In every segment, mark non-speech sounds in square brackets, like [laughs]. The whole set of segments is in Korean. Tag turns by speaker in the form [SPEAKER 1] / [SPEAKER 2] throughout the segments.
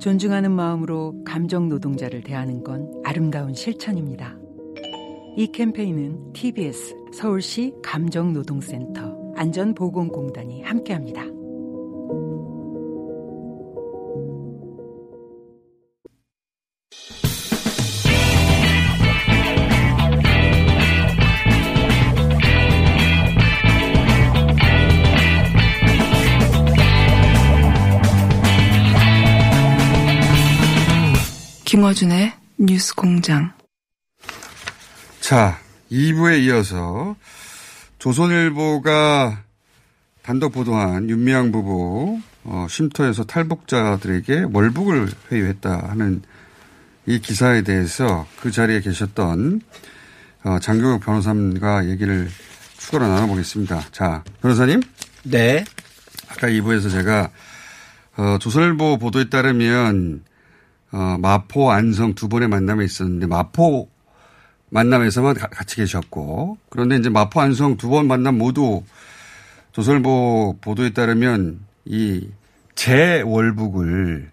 [SPEAKER 1] 존중하는 마음으로 감정 노동자를 대하는 건 아름다운 실천입니다. 이 캠페인은 TBS 서울시 감정노동센터 안전보건공단이 함께합니다.
[SPEAKER 2] 김어준의 뉴스 공장.
[SPEAKER 3] 자, 2부에 이어서 조선일보가 단독 보도한 윤미향 부부 어, 쉼터에서 탈북자들에게 월북을 회유했다 하는 이 기사에 대해서 그 자리에 계셨던 어, 장교국 변호사님과 얘기를 추가로 나눠보겠습니다. 자, 변호사님.
[SPEAKER 4] 네.
[SPEAKER 3] 아까 2부에서 제가 어, 조선일보 보도에 따르면 어, 마포, 안성 두 번의 만남에 있었는데 마포 만남에서만 가, 같이 계셨고 그런데 이제 마포, 안성 두 번 만남 모두 조선일보 보도에 따르면 이 재월북을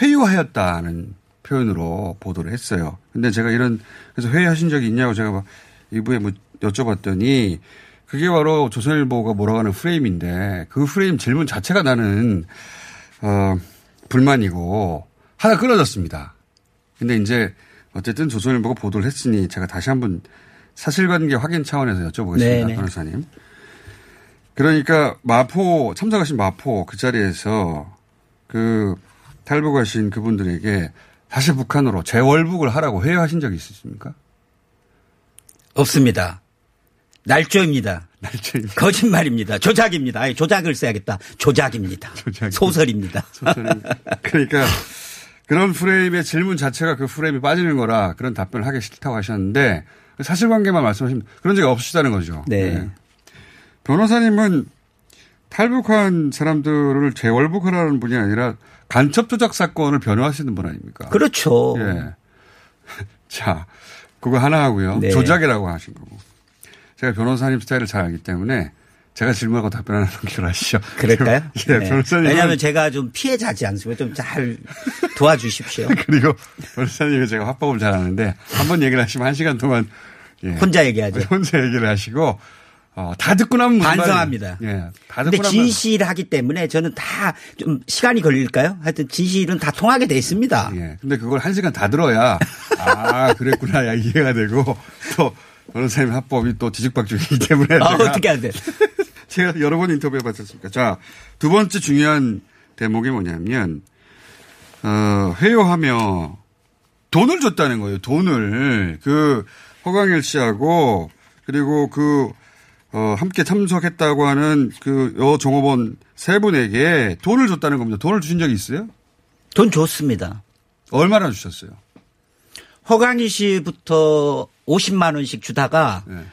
[SPEAKER 3] 회유하였다는 표현으로 보도를 했어요. 근데 제가 이런 그래서 회유하신 적이 있냐고 제가 일부에 뭐 여쭤봤더니 그게 바로 조선일보가 하는 프레임인데 그 프레임 질문 자체가 나는 어 불만이고 하나 끊어졌습니다. 근데 이제 어쨌든 조선일보가 보도를 했으니 제가 다시 한번 사실관계 확인 차원에서 여쭤보겠습니다. 네네. 변호사님. 그러니까 마포 참석하신 마포 그 자리에서 그 탈북하신 그분들에게 다시 북한으로 재월북을 하라고 회유하신 적이 있으십니까?
[SPEAKER 4] 없습니다. 날조입니다.
[SPEAKER 3] 날조입니다.
[SPEAKER 4] 거짓말입니다. 조작입니다. 아니, 조작을 써야겠다. 조작입니다. 조작 소설입니다. 소설입니다.
[SPEAKER 3] 그러니까 그런 프레임의 질문 자체가 그 프레임이 빠지는 거라 그런 답변을 하기 싫다고 하셨는데 사실관계만 말씀하시면 그런 적이 없으시다는 거죠.
[SPEAKER 4] 네. 네.
[SPEAKER 3] 변호사님은 탈북한 사람들을 재월북하라는 분이 아니라 간첩 조작 사건을 변호하시는 분 아닙니까?
[SPEAKER 4] 그렇죠.
[SPEAKER 3] 예. [laughs] 자, 그거 하나 하고요. 네. 조작이라고 하신 거고. 제가 변호사님 스타일을 잘 알기 때문에 제가 질문하고 답변하는 걸 하시죠.
[SPEAKER 4] 그럴까요? [laughs]
[SPEAKER 3] 예, 네. 변호사님.
[SPEAKER 4] 왜냐하면 제가 좀 피해자지 않습니까? 좀 잘 도와주십시오. [laughs]
[SPEAKER 3] 그리고 변호사님이 제가 화법을 잘 아는데 한 번 얘기를 하시면 한 시간 동안
[SPEAKER 4] 예. 혼자 얘기하죠. [laughs]
[SPEAKER 3] 혼자 얘기를 하시고 어, 다 듣고 나면
[SPEAKER 4] 반성합니다.
[SPEAKER 3] 예,
[SPEAKER 4] 다 듣고 근데 진실을 하기 때문에 저는 다 좀 시간이 걸릴까요? 하여튼 진실은 다 통하게 돼 있습니다.
[SPEAKER 3] 예. 근데 그걸 한 시간 다 들어야 아 그랬구나 이해가 되고 또 변호사님 합법이 또 뒤죽박죽이기 때문에
[SPEAKER 4] 아, 어떻게 안 돼?
[SPEAKER 3] 제가 여러 번 인터뷰해 봤었습니까? 자, 두 번째 중요한 대목이 뭐냐면, 어, 회유하며 돈을 줬다는 거예요. 돈을. 그 허광일 씨하고 그리고 그, 어, 함께 참석했다고 하는 그 여 종업원 세 분에게 돈을 줬다는 겁니다. 돈을 주신 적이 있어요?
[SPEAKER 4] 돈 줬습니다.
[SPEAKER 3] 얼마나 주셨어요?
[SPEAKER 4] 허광희 씨부터 50만 원씩 주다가 네.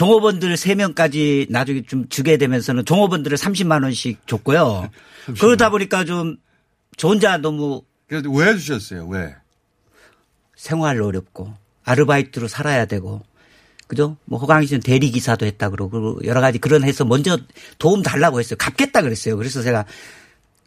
[SPEAKER 4] 종업원들 3명까지 나중에 좀 주게 되면서는 종업원들을 30만 원씩 줬고요. 그러다 보니까 좀 저 혼자 너무
[SPEAKER 3] 그래도 왜 주셨어요? 왜?
[SPEAKER 4] 생활 어렵고 아르바이트로 살아야 되고 그죠? 뭐 허강희 씨는 대리 기사도 했다 그러고 여러 가지 그런 해서 먼저 도움 달라고 했어요. 갚겠다 그랬어요. 그래서 제가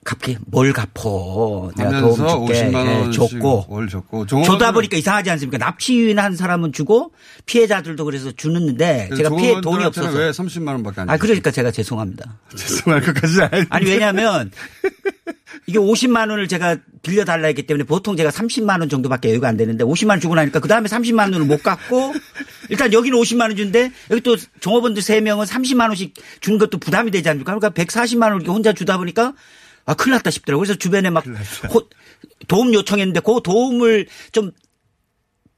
[SPEAKER 4] 갚기 뭘 갚어. 내가 도움 줄게. 50만 원 네, 줬고.
[SPEAKER 3] 월 줬고.
[SPEAKER 4] 줘다 보니까 이상하지 않습니까? 납치한 사람은 주고 피해자들도 그래서 주는데 제가 피해 돈이 없어서.
[SPEAKER 3] 왜 30만 원밖에 안
[SPEAKER 4] 아, 그러니까 제가 죄송합니다. [laughs]
[SPEAKER 3] 죄송할 것까지 아니
[SPEAKER 4] 아니, 왜냐하면 이게 50만 원을 제가 빌려 달라 했기 때문에 보통 제가 30만 원 정도밖에 여유가 안 되는데 50만 원 주고 나니까 그 다음에 30만 원을 못 갚고 일단 여기는 50만 원 준데 여기 또 종업원들 3 명은 30만 원씩 주는 것도 부담이 되지 않습니까? 그러니까 140만 원을 혼자 주다 보니까 아, 큰일 났다 싶더라고요. 그래서 주변에 막 호, 도움 요청했는데 그 도움을 좀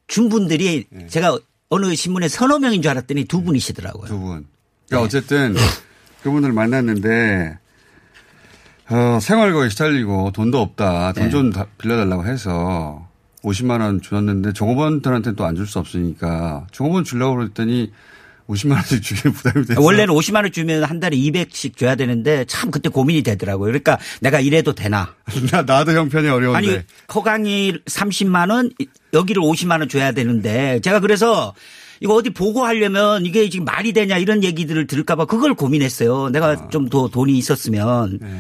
[SPEAKER 4] 준 분들이 네. 제가 어느 신문에 서너 명인 줄 알았더니 두 분이시더라고요.
[SPEAKER 3] 두 분. 그러니까 네. 어쨌든 그분을 만났는데 어, 생활고에 시달리고 돈도 없다. 돈좀 네. 빌려달라고 해서 50만 원 줬는데 종업원들한테는 또 안 줄 수 없으니까 종업원 주려고 그랬더니 50만 원씩 주기는 부담이 돼서
[SPEAKER 4] 원래는 50만 원 주면 한 달에 200씩 줘야 되는데 참 그때 고민이 되더라고요. 그러니까 내가 이래도 되나? [laughs]
[SPEAKER 3] 나, 나도 형편이 어려운데.
[SPEAKER 4] 아니 허강이 30만 원 여기를 50만 원 줘야 되는데 제가 그래서 이거 어디 보고하려면 이게 지금 말이 되냐 이런 얘기들을 들을까봐 그걸 고민했어요. 내가
[SPEAKER 3] 아.
[SPEAKER 4] 좀더 돈이 있었으면
[SPEAKER 3] 네.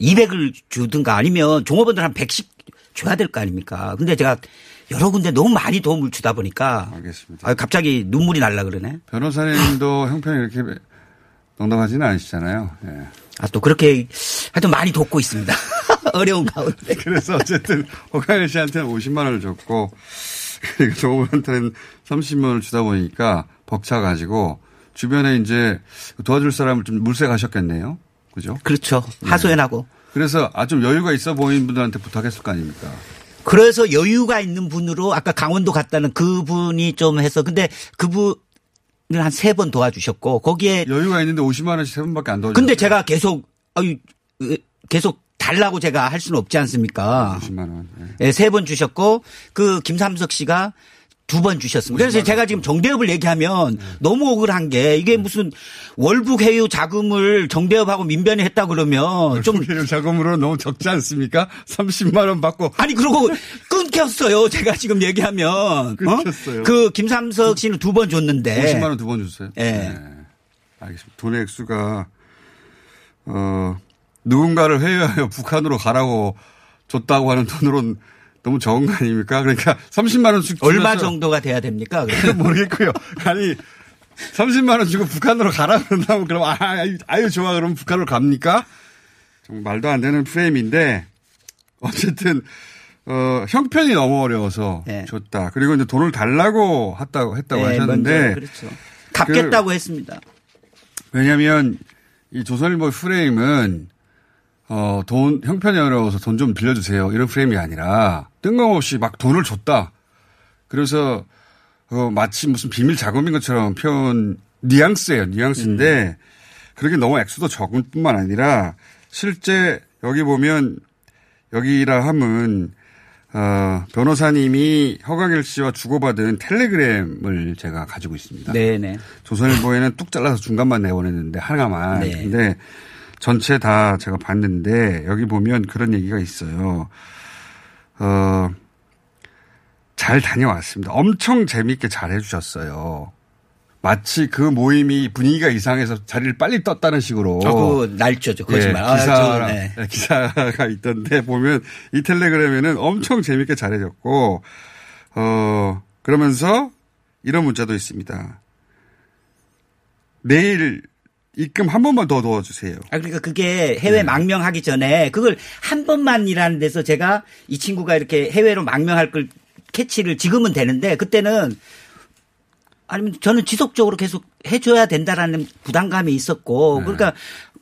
[SPEAKER 4] 200을 주든가 아니면 종업원들 한 100씩 줘야 될 거 아닙니까? 근데 제가 여러 군데 너무 많이 도움을 주다 보니까
[SPEAKER 3] 알겠습니다.
[SPEAKER 4] 아, 갑자기 눈물이 날라 그러네.
[SPEAKER 3] 변호사님도 형편이 이렇게 넉넉하지는 않으시잖아요. 예.
[SPEAKER 4] 아, 또 그렇게 하여튼 많이 돕고 있습니다. [laughs] 어려운 가운데.
[SPEAKER 3] 그래서 어쨌든 허가일 씨한테는 50만 원을 줬고 그리고 종업원한테는 30만 원을 주다 보니까 벅차가지고 주변에 이제 도와줄 사람을 좀 물색하셨겠네요. 그죠?
[SPEAKER 4] 그렇죠.
[SPEAKER 3] 네.
[SPEAKER 4] 하소연하고.
[SPEAKER 3] 그래서 아좀 여유가 있어 보이는 분들한테 부탁했을 거 아닙니까?
[SPEAKER 4] 그래서 여유가 있는 분으로 아까 강원도 갔다는 그분이 좀 해서 근데 그분을 한세 번 도와주셨고 거기에
[SPEAKER 3] 여유가 있는데 50만 원씩 세 번밖에 안 도와줬어요.
[SPEAKER 4] 근데 제가 계속 아유 계속 달라고 제가 할 수는 없지 않습니까?
[SPEAKER 3] 50만 원. 예.
[SPEAKER 4] 예, 세번 주셨고 그 김삼석 씨가 두 번 주셨습니다. 그래서 제가 지금 정대협을 얘기하면 너무 억울한 게 이게 무슨 월북 해유 자금을 정대협하고 민변이 했다 그러면
[SPEAKER 3] 좀좀 자금으로 너무 적지 않습니까? 30만 원 받고
[SPEAKER 4] 아니 그러고 끊겼어요. 제가 지금 얘기하면 어?
[SPEAKER 3] 끊겼어요.
[SPEAKER 4] 그 김삼석 씨는 두 번 줬는데
[SPEAKER 3] 50만 원 두 번 줬어요.
[SPEAKER 4] 예.
[SPEAKER 3] 알겠습니다. 돈의 액수가 어 누군가를 회유하여 북한으로 가라고 줬다고 하는 돈으로는 너무 적은 거 아닙니까? 그러니까 30만 원씩
[SPEAKER 4] 얼마
[SPEAKER 3] 주면서-
[SPEAKER 4] 정도가 돼야 됩니까? [laughs]
[SPEAKER 3] 모르겠고요. 아니 30만 원 주고 북한으로 가라 그런다면 그럼 아, 아유, 아유 좋아 그러면 북한으로 갑니까? 정말 말도 안 되는 프레임인데 어쨌든 어 형편이 너무 어려워서
[SPEAKER 4] 네.
[SPEAKER 3] 줬다. 그리고 이제 돈을 달라고 했다고 했다고
[SPEAKER 4] 네,
[SPEAKER 3] 하셨는데
[SPEAKER 4] 그렇죠. 갚겠다고 했습니다.
[SPEAKER 3] 왜냐하면 이 조선일보 프레임은 어, 돈, 형편이 어려워서 돈 좀 빌려주세요. 이런 프레임이 아니라 뜬금없이 막 돈을 줬다. 그래서 어, 마치 무슨 비밀 자금인 것처럼 표현 뉘앙스예요. 뉘앙스인데 그렇게 너무 액수도 적을 뿐만 아니라 실제 여기 보면 여기라 함은 어, 변호사님이 허강일 씨와 주고받은 텔레그램을 제가 가지고 있습니다.
[SPEAKER 4] 네네.
[SPEAKER 3] 조선일보에는 뚝 잘라서 중간만 내보냈는데 하나만.
[SPEAKER 4] 네.
[SPEAKER 3] 근데 전체 다 제가 봤는데 여기 보면 그런 얘기가 있어요. 어, 잘 다녀왔습니다. 엄청 재미있게 잘 해주셨어요. 마치 그 모임이 분위기가 이상해서 자리를 빨리 떴다는 식으로.
[SPEAKER 4] 아, 그 날짜죠. 거짓말.
[SPEAKER 3] 예,
[SPEAKER 4] 아,
[SPEAKER 3] 기사,
[SPEAKER 4] 저, 네.
[SPEAKER 3] 기사가 있던데 보면 이 텔레그램에는 엄청 재밌게 잘해줬고, 어, 그러면서 이런 문자도 있습니다. 내일 입금 한 번만 더 도와주세요.
[SPEAKER 4] 아, 그러니까 그게 해외
[SPEAKER 3] 네.
[SPEAKER 4] 망명하기 전에 그걸 한 번만이라는 데서 제가 이 친구가 이렇게 해외로 망명할 걸 캐치를 지금은 되는데 그때는 아니면 저는 지속적으로 계속 해줘야 된다라는 부담감이 있었고
[SPEAKER 3] 네.
[SPEAKER 4] 그러니까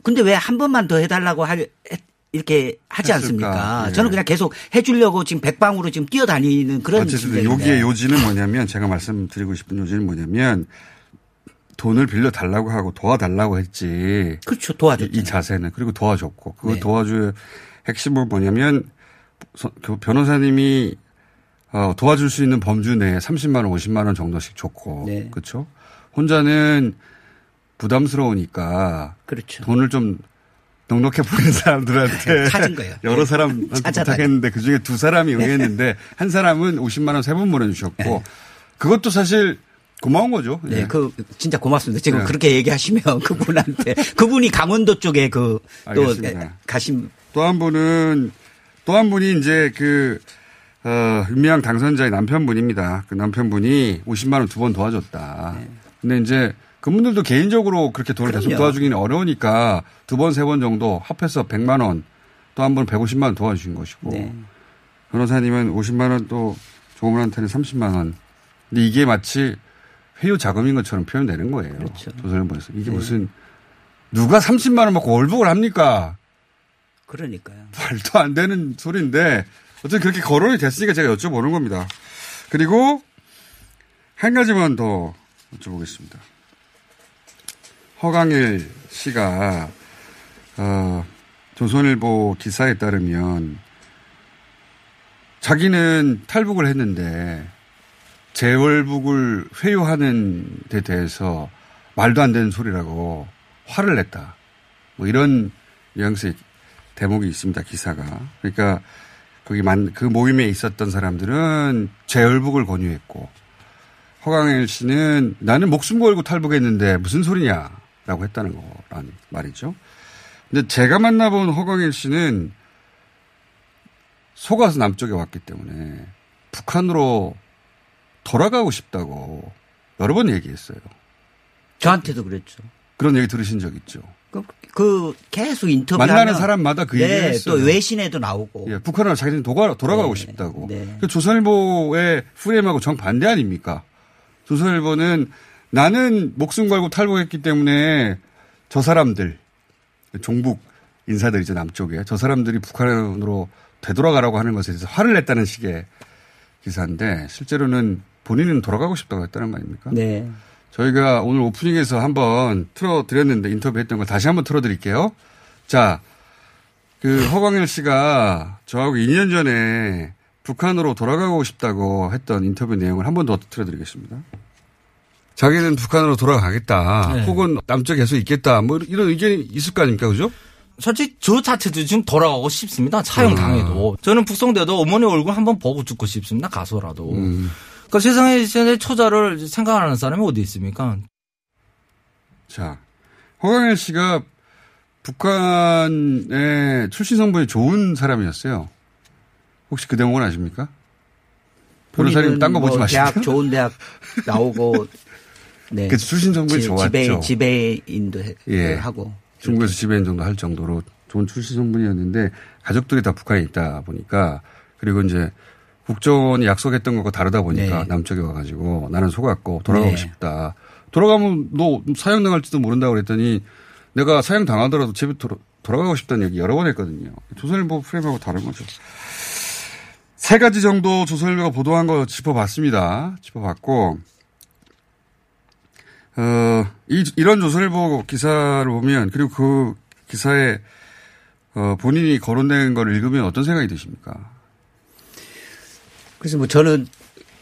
[SPEAKER 4] 근데 왜 한 번만 더 해달라고 할 했- 이렇게 하지
[SPEAKER 3] 했을까?
[SPEAKER 4] 않습니까?
[SPEAKER 3] 예.
[SPEAKER 4] 저는 그냥 계속 해주려고 지금 백방으로 지금 뛰어다니는 그런
[SPEAKER 3] 어쨌든. 여기에 요지는 뭐냐면 제가 말씀드리고 싶은 요지는 뭐냐면 돈을 빌려 달라고 하고 도와달라고 했지.
[SPEAKER 4] 그렇죠
[SPEAKER 3] 이,
[SPEAKER 4] 도와줬죠.
[SPEAKER 3] 이 자세는 그리고 도와줬고 그거
[SPEAKER 4] 네.
[SPEAKER 3] 도와줄 핵심은 뭐냐면 서- 그 변호사님이 어, 도와줄 수 있는 범주 내에 30만 원, 50만 원 정도씩 줬고
[SPEAKER 4] 네.
[SPEAKER 3] 그렇죠. 혼자는 부담스러우니까
[SPEAKER 4] 그렇죠.
[SPEAKER 3] 돈을 좀 넉넉해 보이는 사람들한테 [laughs]
[SPEAKER 4] 찾은 거예요.
[SPEAKER 3] 여러 사람
[SPEAKER 4] 찾아다니-
[SPEAKER 3] 부탁했는데 그 중에 두 사람이 응했는데 한 사람은 50만 원 세 번 보내주셨고 그것도 사실 고마운 거죠.
[SPEAKER 4] 네,
[SPEAKER 3] 예.
[SPEAKER 4] 그 진짜 고맙습니다. 지금
[SPEAKER 3] 네.
[SPEAKER 4] 그렇게 얘기하시면 [laughs] 그분한테 그분이 강원도 쪽에 그또
[SPEAKER 3] 알겠습니다.
[SPEAKER 4] 가신
[SPEAKER 3] 또 한 분은 또 한 분이 이제 그 어, 윤미향 당선자의 남편분입니다. 그 남편분이 50만 원 두 번 도와줬다. 근데 이제 그분들도 개인적으로 그렇게 돈을 계속
[SPEAKER 4] 그럼요.
[SPEAKER 3] 도와주기는 어려우니까 두 번 세 번 정도 합해서 100만 원 또 한 번 150만 원 도와주신 것이고
[SPEAKER 4] 네.
[SPEAKER 3] 변호사님은 50만 원또 종업원한테는 30만 원. 근데 이게 마치 회유 자금인 것처럼 표현되는 거예요.
[SPEAKER 4] 그렇죠.
[SPEAKER 3] 조선일보에서 이게 무슨 누가 30만 원 먹고 월북을 합니까?
[SPEAKER 4] 그러니까요.
[SPEAKER 3] 말도 안 되는 소리인데 어쨌든 그렇게 거론이 됐으니까 제가 여쭤보는 겁니다. 그리고 한 가지만 더 여쭤보겠습니다. 허강일 씨가 어, 조선일보 기사에 따르면 자기는 탈북을 했는데 재월북을 회유하는 데 대해서 말도 안 되는 소리라고 화를 냈다. 뭐 이런 뉘앙스의 대목이 있습니다. 기사가. 그러니까 거기 만, 그 모임에 있었던 사람들은 재월북을 권유했고 허강일 씨는 나는 목숨 걸고 탈북했는데 무슨 소리냐라고 했다는 거란 말이죠. 근데 제가 만나본 허강일 씨는 속아서 남쪽에 왔기 때문에 북한으로 돌아가고 싶다고 여러 번 얘기했어요.
[SPEAKER 4] 저한테도 그랬죠.
[SPEAKER 3] 그런 얘기 들으신 적 있죠.
[SPEAKER 4] 그, 그 계속 인터뷰
[SPEAKER 3] 만나는 사람마다 그
[SPEAKER 4] 네,
[SPEAKER 3] 얘기를 했어요.
[SPEAKER 4] 또 외신에도 나오고.
[SPEAKER 3] 예, 북한으로 자기는 도가, 돌아가고
[SPEAKER 4] 네,
[SPEAKER 3] 싶다고.
[SPEAKER 4] 네.
[SPEAKER 3] 그 조선일보의 프레임하고 정반대 아닙니까? 조선일보는 나는 목숨 걸고 탈북했기 때문에 저 사람들, 종북 인사들이죠, 남쪽에. 저 사람들이 북한으로 되돌아가라고 하는 것에 대해서 화를 냈다는 식의 기사인데 실제로는 본인은 돌아가고 싶다고 했다는 거 아닙니까?
[SPEAKER 4] 네.
[SPEAKER 3] 저희가 오늘 오프닝에서 한번 틀어드렸는데 인터뷰했던 걸 다시 한번 틀어드릴게요. 자, 그 허광일 씨가 저하고 2년 전에 북한으로 돌아가고 싶다고 했던 인터뷰 내용을 한 번 더 틀어드리겠습니다. 자기는 북한으로 돌아가겠다.
[SPEAKER 5] 네.
[SPEAKER 3] 혹은 남쪽에 계속 있겠다. 뭐 이런 의견이 있을 거 아닙니까? 그죠?
[SPEAKER 5] 솔직히 저 자체도 지금 돌아가고 싶습니다. 차용 당해도. 저는 북송돼도 어머니 얼굴 한번 보고 죽고 싶습니다. 가서라도. 그러니까 세상에 제 처자를 생각하는 사람이 어디 있습니까?
[SPEAKER 3] 자, 허광일 씨가 북한의 출신 성분이 좋은 사람이었어요. 혹시 그 대목은 아십니까? 변호사님 딴거 보지
[SPEAKER 4] 뭐
[SPEAKER 3] 마시고.
[SPEAKER 4] 대학 좋은 대학 나오고 [laughs] 네.
[SPEAKER 3] 그 출신 성분이
[SPEAKER 4] 지-
[SPEAKER 3] 좋았죠.
[SPEAKER 4] 지배 지배인도 해-
[SPEAKER 3] 예.
[SPEAKER 4] 하고
[SPEAKER 3] 중국에서 지배인 정도 할 정도로 좋은 출신 성분이었는데 가족들이 다 북한에 있다 보니까 그리고 이제 국정원이 약속했던 것과 다르다 보니까
[SPEAKER 4] 네.
[SPEAKER 3] 남쪽에 와가지고 나는 속았고 돌아가고
[SPEAKER 4] 네.
[SPEAKER 3] 싶다. 돌아가면 너 사형 당할지도 모른다고 그랬더니 내가 사형 당하더라도 집에 돌아, 돌아가고 싶다는 얘기 여러 번 했거든요. 조선일보 프레임하고 다른 거죠. 세 가지 정도 조선일보가 보도한 거 짚어봤습니다. 짚어봤고, 어, 이, 이런 조선일보 기사를 보면, 그리고 그 기사에, 어, 본인이 거론된 걸 읽으면 어떤 생각이 드십니까?
[SPEAKER 4] 그래서 뭐 저는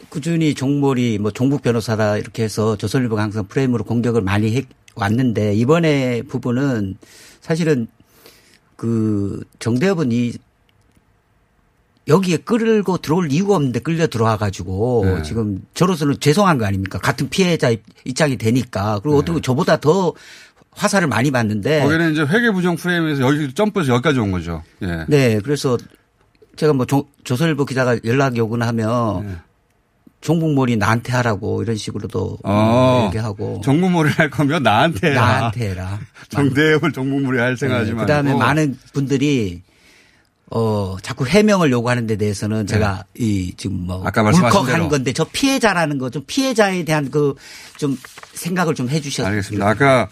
[SPEAKER 4] 꾸준히 종몰이 뭐 종북 변호사다 이렇게 해서 조선일보가 항상 프레임으로 공격을 많이 해 왔는데 이번에 부분은 사실은 그 정대협은 이 여기에 끌고 들어올 이유가 없는데 끌려 들어와 가지고
[SPEAKER 3] 네.
[SPEAKER 4] 지금 저로서는 죄송한 거 아닙니까? 같은 피해자 입- 입장이 되니까 그리고 어떻게 저보다 더 화살을 많이 받는데
[SPEAKER 3] 네. 거기는 이제 회계 부정 프레임에서 여기 점프해서 여기까지 온 거죠. 예.
[SPEAKER 4] 네, 그래서 제가 뭐 조, 조선일보 기자가 연락이 오거나 하면
[SPEAKER 3] 네.
[SPEAKER 4] 종북몰이 나한테 하라고 이런 식으로도
[SPEAKER 3] 어,
[SPEAKER 4] 얘기하고
[SPEAKER 3] 정부몰이 할 거면 나한테 해라.
[SPEAKER 4] 나한테 해라. [laughs]
[SPEAKER 3] 정대협을 정부몰이 할 생각하지 말고.
[SPEAKER 4] 그다음에 많은 분들이 어 자꾸 해명을 요구하는 데 대해서는 제가 이 지금 뭐
[SPEAKER 3] 네. 아까.
[SPEAKER 4] 울컥하는 건데 저 피해자라는 거 좀 피해자에 대한 그 좀 생각을 좀 해주셨으면
[SPEAKER 3] 알겠습니다. 아까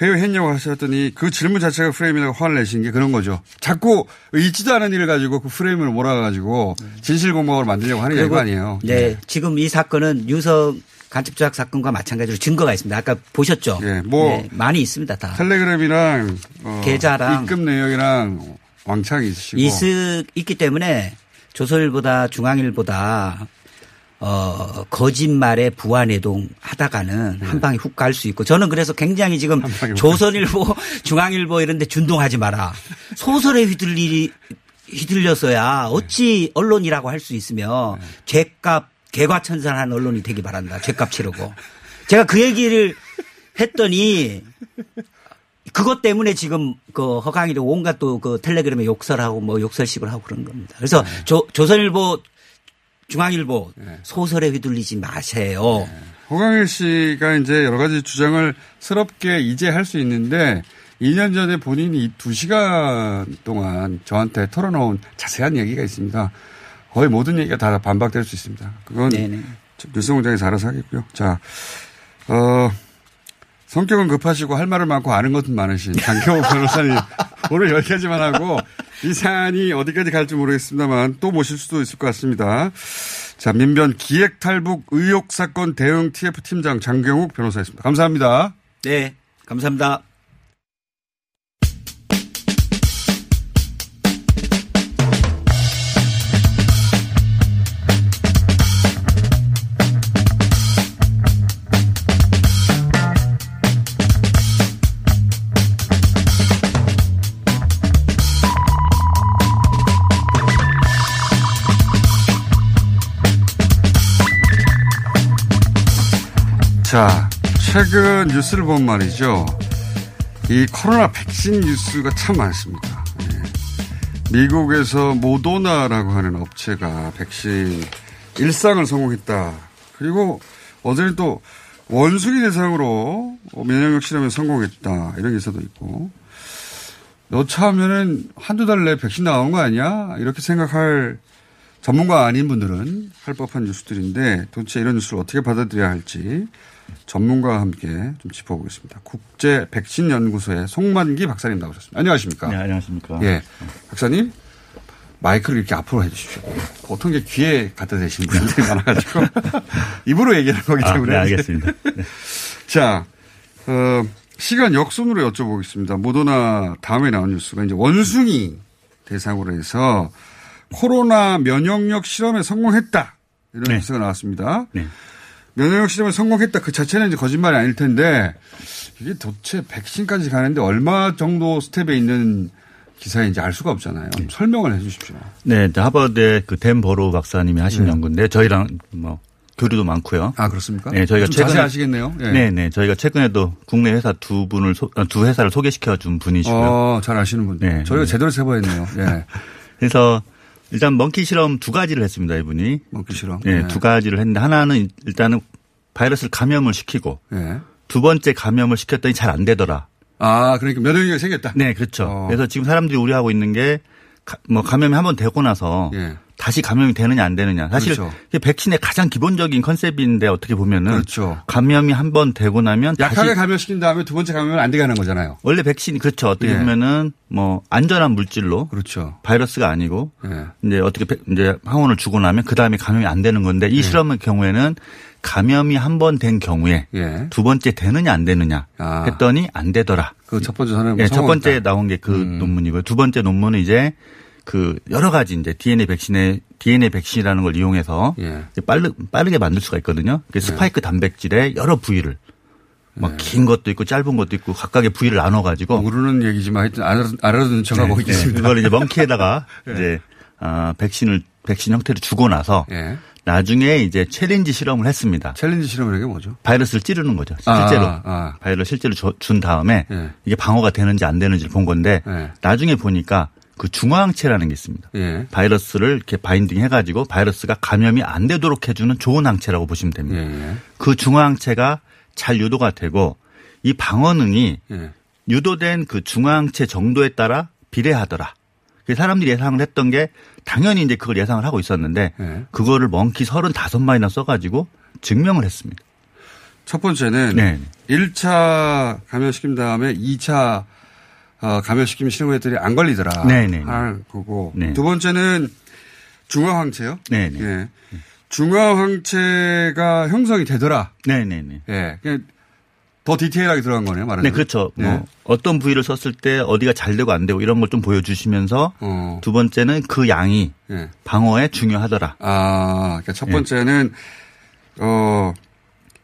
[SPEAKER 3] 회유했냐고 하셨더니 그 질문 자체가 프레임이라고 화를 내신 게 그런 거죠. 자꾸 있지도 않은 일을 가지고 그 프레임을 몰아가지고 진실 공방으로 만들려고 하는 게 아니에요.
[SPEAKER 4] 네, 지금 이 사건은 유성 간첩 조작 사건과 마찬가지로 증거가 있습니다. 아까 보셨죠?
[SPEAKER 3] 예, 뭐
[SPEAKER 4] 네, 많이 있습니다. 다.
[SPEAKER 3] 텔레그램이랑 어,
[SPEAKER 4] 계좌랑
[SPEAKER 3] 입금 내역이랑 왕창 있으시고
[SPEAKER 4] 있, 있기 때문에 조선일보다 중앙일보다 어, 거짓말에 부안해동 하다가는 한 방에 훅 갈 수 있고 저는 그래서 굉장히 지금
[SPEAKER 3] 네.
[SPEAKER 4] 조선일보, 중앙일보 이런 데 준동하지 마라. 소설에 휘둘리, 휘둘려서야 어찌 언론이라고 할 수 있으며
[SPEAKER 3] 네.
[SPEAKER 4] 죄값 개과천선한 언론이 되기 바란다. 죄값 치르고. 제가 그 얘기를 했더니 그것 때문에 지금 그 허강이도 온갖 또 그 텔레그램에 욕설하고 뭐 욕설식을 하고 그런 겁니다. 그래서
[SPEAKER 3] 네.
[SPEAKER 4] 조, 조선일보 중앙일보 소설에 휘둘리지 마세요.
[SPEAKER 3] 네. 호강일 씨가 이제 여러 가지 주장을 스럽게 이제 할 수 있는데 2년 전에 본인이 2시간 동안 저한테 털어놓은 자세한 얘기가 있습니다. 거의 모든 얘기가 다 반박될 수 있습니다. 그건
[SPEAKER 4] 네네.
[SPEAKER 3] 뉴스 공장에서 알아서 하겠고요. 자, 어, 성격은 급하시고 할 말은 많고 아는 것은 많으신 장경호 변호사님 [laughs] 오늘 여기까지만 하고 이 사안이 어디까지 갈지 모르겠습니다만 또 모실 수도 있을 것 같습니다. 자, 민변 기획 탈북 의혹 사건 대응 TF 팀장 장경욱 변호사였습니다. 감사합니다.
[SPEAKER 4] 네. 감사합니다.
[SPEAKER 3] 자, 최근 뉴스를 보면 말이죠. 이 코로나 백신 뉴스가 참 많습니다. 예. 미국에서 모도나라고 하는 업체가 백신 일상을 성공했다. 그리고 어제는 또 원숭이 대상으로 면역력 실험에 성공했다. 이런 기사도 있고. 여차하면은 한두 달 내에 백신 나오는 거 아니야? 이렇게 생각할 전문가 아닌 분들은 할 법한 뉴스들인데 도대체 이런 뉴스를 어떻게 받아들여야 할지 전문가와 함께 좀 짚어보겠습니다. 국제 백신 연구소의 송만기 박사님 나오셨습니다. 안녕하십니까?
[SPEAKER 6] 네, 안녕하십니까.
[SPEAKER 3] 예. 박사님, 마이크를 이렇게 앞으로 해 주십시오. 보통 이게 귀에 갖다 대시는 분들이 [laughs] 많아가지고 입으로 얘기하는 거기
[SPEAKER 6] 아,
[SPEAKER 3] 때문에.
[SPEAKER 6] 네, 알겠습니다. 네.
[SPEAKER 3] 자, 어, 시간 역순으로 여쭤보겠습니다. 모더나 다음에 나온 뉴스가 이제 원숭이 대상으로 해서 코로나 면역력 실험에 성공했다. 이런
[SPEAKER 6] 네.
[SPEAKER 3] 뉴스가 나왔습니다.
[SPEAKER 6] 네.
[SPEAKER 3] 면역력 실험에 성공했다. 그 자체는 이제 거짓말이 아닐 텐데 이게 도대체 백신까지 가는데 얼마 정도 스텝에 있는 기사인지 알 수가 없잖아요. 좀 설명을 해 주십시오.
[SPEAKER 6] 네, 이제 하버드 그댄 버로 박사님이 하신
[SPEAKER 3] 네.
[SPEAKER 6] 연구인데 저희랑 뭐 교류도 많고요.
[SPEAKER 3] 아, 그렇습니까?
[SPEAKER 6] 네, 저희가
[SPEAKER 3] 좀
[SPEAKER 6] 최근에
[SPEAKER 3] 자세히 아시겠네요. 예.
[SPEAKER 6] 네, 네. 저희가 최근에도 국내 회사 두 분을 소- 아, 두 회사를 소개시켜 준 분이시고요.
[SPEAKER 3] 어, 잘 아시는 분.
[SPEAKER 6] 네,
[SPEAKER 3] 저희가
[SPEAKER 6] 네.
[SPEAKER 3] 제대로 세보했네요. 예. [laughs]
[SPEAKER 6] 그래서 일단 먼키 실험 두 가지를 했습니다, 이분이.
[SPEAKER 3] 먹기 싫어.
[SPEAKER 6] 네, 두 가지를 했는데 하나는 일단은 바이러스를 감염을 시키고
[SPEAKER 3] 예.
[SPEAKER 6] 두 번째 감염을 시켰더니 잘 안 되더라.
[SPEAKER 3] 아, 그러니까 면역력이 생겼다.
[SPEAKER 6] 네, 그렇죠.
[SPEAKER 3] 어.
[SPEAKER 6] 그래서 지금 사람들이 우려하고 있는 게 뭐 감염이 한 번 되고 나서
[SPEAKER 3] 예.
[SPEAKER 6] 다시 감염이 되느냐 안 되느냐. 사실
[SPEAKER 3] 그렇죠.
[SPEAKER 6] 백신의 가장 기본적인 컨셉인데 어떻게 보면은
[SPEAKER 3] 그렇죠.
[SPEAKER 6] 감염이 한 번 되고 나면
[SPEAKER 3] 약하게 감염시킨 다음에 두 번째 감염은 안 되게 하는 거잖아요.
[SPEAKER 6] 원래 백신이 그렇죠. 어떻게
[SPEAKER 3] 예.
[SPEAKER 6] 보면은 뭐 안전한 물질로
[SPEAKER 3] 그렇죠.
[SPEAKER 6] 바이러스가 아니고
[SPEAKER 3] 예.
[SPEAKER 6] 이제 어떻게 백- 이제 항원을 주고 나면 그 다음에 감염이 안 되는 건데 이 실험의 경우에는 감염이 한 번 된 경우에
[SPEAKER 3] 예.
[SPEAKER 6] 두 번째 되느냐 안 되느냐
[SPEAKER 3] 아.
[SPEAKER 6] 했더니 안 되더라.
[SPEAKER 3] 그 첫 번째 선은
[SPEAKER 6] 예, 첫 번째. 나온 게그
[SPEAKER 3] 음.
[SPEAKER 6] 논문이고요. 두 번째 논문은 이제 그 여러 가지 이제 DNA 백신의 DNA 백신이라는 걸 이용해서
[SPEAKER 3] 예.
[SPEAKER 6] 빠르, 빠르게 만들 수가 있거든요. 그 스파이크 단백질의 여러 부위를 막긴 것도 있고 짧은 것도 있고 각각의 부위를 나눠 가지고
[SPEAKER 3] 모르는 얘기지만 하여튼 알아, 알아듣는 척하고
[SPEAKER 6] 네,
[SPEAKER 3] 있겠습니다.
[SPEAKER 6] 그걸 이제 monkey에다가 [laughs] 이제 아, 백신을 백신 형태로 주고 나서
[SPEAKER 3] 예.
[SPEAKER 6] 나중에 이제 challenge 실험을 했습니다.
[SPEAKER 3] challenge 실험이라는 게 뭐죠?
[SPEAKER 6] 바이러스를 찌르는 거죠.
[SPEAKER 3] 아,
[SPEAKER 6] 실제로
[SPEAKER 3] 아.
[SPEAKER 6] 바이러스 실제로 줘- 준 다음에
[SPEAKER 3] 예.
[SPEAKER 6] 이게 방어가 되는지 안 되는지를 본 건데
[SPEAKER 3] 예.
[SPEAKER 6] 나중에 보니까 그 중화항체라는 게 있습니다.
[SPEAKER 3] 예.
[SPEAKER 6] 바이러스를 이렇게 binding 해가지고 바이러스가 감염이 안 되도록 해주는 좋은 항체라고 보시면
[SPEAKER 3] 예.
[SPEAKER 6] 됩니다.
[SPEAKER 3] 예.
[SPEAKER 6] 그 중화항체가 잘 유도가 되고 이 방어능이
[SPEAKER 3] 예.
[SPEAKER 6] 유도된 그 중화항체 정도에 따라 비례하더라. 그 사람들이 예상을 했던 게 당연히 이제 그걸 예상을 하고 있었는데
[SPEAKER 3] 네.
[SPEAKER 6] 그거를 먼키 35마리나 써가지고 증명을 했습니다.
[SPEAKER 3] 첫 번째는
[SPEAKER 6] 네.
[SPEAKER 3] 1차 감염시킨 다음에 2차 어, 감염시키면 실험을 했더니 안 걸리더라.
[SPEAKER 6] 네, 네, 네.
[SPEAKER 3] 하는 거고.
[SPEAKER 6] 네.
[SPEAKER 3] 두 번째는 중화항체요?
[SPEAKER 6] 네, 네.
[SPEAKER 3] 예. 중화항체가 형성이 되더라.
[SPEAKER 6] 네네네.
[SPEAKER 3] 예. 그냥 더 디테일하게 들어간 거네요, 말하자면.
[SPEAKER 6] 네, 그렇죠.
[SPEAKER 3] 예.
[SPEAKER 6] 뭐 어떤 부위를 썼을 때 어디가 잘 되고 안 되고 이런 걸 좀 보여주시면서
[SPEAKER 3] 어.
[SPEAKER 6] 두 번째는 그 양이
[SPEAKER 3] 예.
[SPEAKER 6] 방어에 중요하더라.
[SPEAKER 3] 아, 그러니까
[SPEAKER 6] 예.
[SPEAKER 3] 첫 번째는 어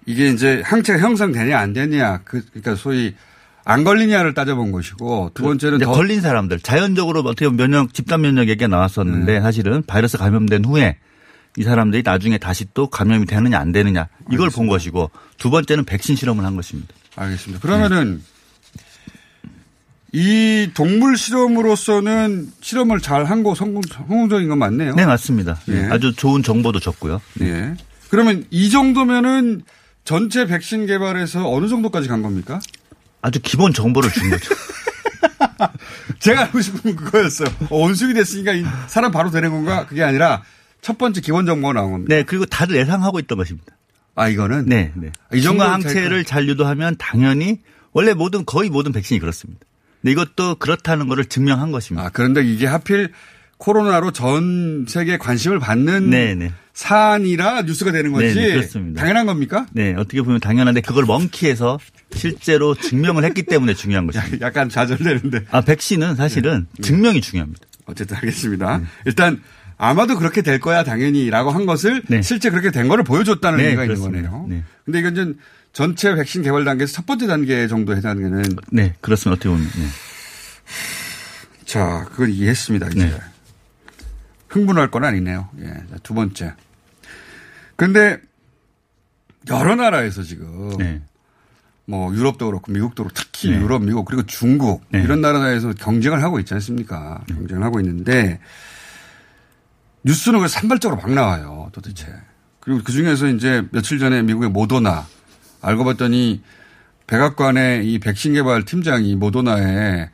[SPEAKER 3] 이게 이제 항체가 형성되냐 안 되냐 그 그러니까 소위 안 걸리냐를 따져본 것이고 두 번째는
[SPEAKER 6] 이제
[SPEAKER 3] 더
[SPEAKER 6] 걸린 사람들 자연적으로 어떻게 보면 면역 집단 면역 얘기가 나왔었는데
[SPEAKER 3] 네.
[SPEAKER 6] 사실은 바이러스 감염된 후에 이 사람들이 나중에 다시 또 감염이 되느냐 안 되느냐 이걸 본 것이고 두 번째는 백신 실험을 한 것입니다.
[SPEAKER 3] 알겠습니다. 그러면은 이 동물 실험으로서는 실험을 잘 한 거 성공 성공적인 건 맞네요.
[SPEAKER 6] 네 맞습니다.
[SPEAKER 3] 예.
[SPEAKER 6] 아주 좋은 정보도 줬고요.
[SPEAKER 3] 예. 그러면 이 정도면은 전체 백신 개발에서 어느 정도까지 간 겁니까?
[SPEAKER 6] 아주 기본 정보를 준 거죠. [laughs]
[SPEAKER 3] 제가 알고 싶은 건 그거였어요. 어, 원숭이 됐으니까 이 사람 바로 되는 건가? 그게 아니라 첫 번째 기본 정보가 나온 겁니다.
[SPEAKER 6] 네 그리고 다들 예상하고 있던 것입니다.
[SPEAKER 3] 아, 이거는?
[SPEAKER 6] 네, 네.
[SPEAKER 3] 이 정도는
[SPEAKER 6] 중화항체를 잘 유도하면 당연히 원래 모든 거의 모든 백신이 그렇습니다. 근데 이것도 그렇다는 것을 증명한 것입니다.
[SPEAKER 3] 아, 그런데 이게 하필 코로나로 전 세계 관심을 받는
[SPEAKER 6] 네, 네.
[SPEAKER 3] 사안이라 뉴스가 되는 거지.
[SPEAKER 6] 네, 네, 그렇습니다.
[SPEAKER 3] 당연한 겁니까?
[SPEAKER 6] 네, 어떻게 보면 당연한데 그걸 먼키에서 실제로 증명을 했기 때문에 중요한 것입니다.
[SPEAKER 3] 약간 좌절되는데.
[SPEAKER 6] 아, 백신은 사실은 증명이 중요합니다.
[SPEAKER 3] 어쨌든 알겠습니다. 일단 아마도 그렇게 될 거야 당연히라고 한 것을
[SPEAKER 6] 네.
[SPEAKER 3] 실제 그렇게 된 거를 보여줬다는
[SPEAKER 6] 네,
[SPEAKER 3] 의미가 있는
[SPEAKER 6] 그렇습니다.
[SPEAKER 3] 거네요.
[SPEAKER 6] 네.
[SPEAKER 3] 근데 이건 좀 전체 백신 개발 단계에서 첫 번째 단계 정도 해당되는
[SPEAKER 6] 네, 그렇습니다. 어떻게 보면. 네.
[SPEAKER 3] 자, 그걸 이해했습니다, 이제.
[SPEAKER 6] 네.
[SPEAKER 3] 흥분할 건 아니네요. 예. 자, 두 번째. 근데 여러 나라에서 지금
[SPEAKER 6] 네.
[SPEAKER 3] 뭐 유럽도 그렇고 미국도 그렇고 특히
[SPEAKER 6] 네.
[SPEAKER 3] 유럽, 미국 그리고 중국
[SPEAKER 6] 네.
[SPEAKER 3] 이런 나라에서 경쟁을 하고 있지 않습니까? 경쟁을 하고 있는데 뉴스는 왜 산발적으로 막 나와요 도대체. 그리고 그 중에서 이제 며칠 전에 미국의 모더나 알고 봤더니 백악관의 이 백신 개발 팀장이 모더나에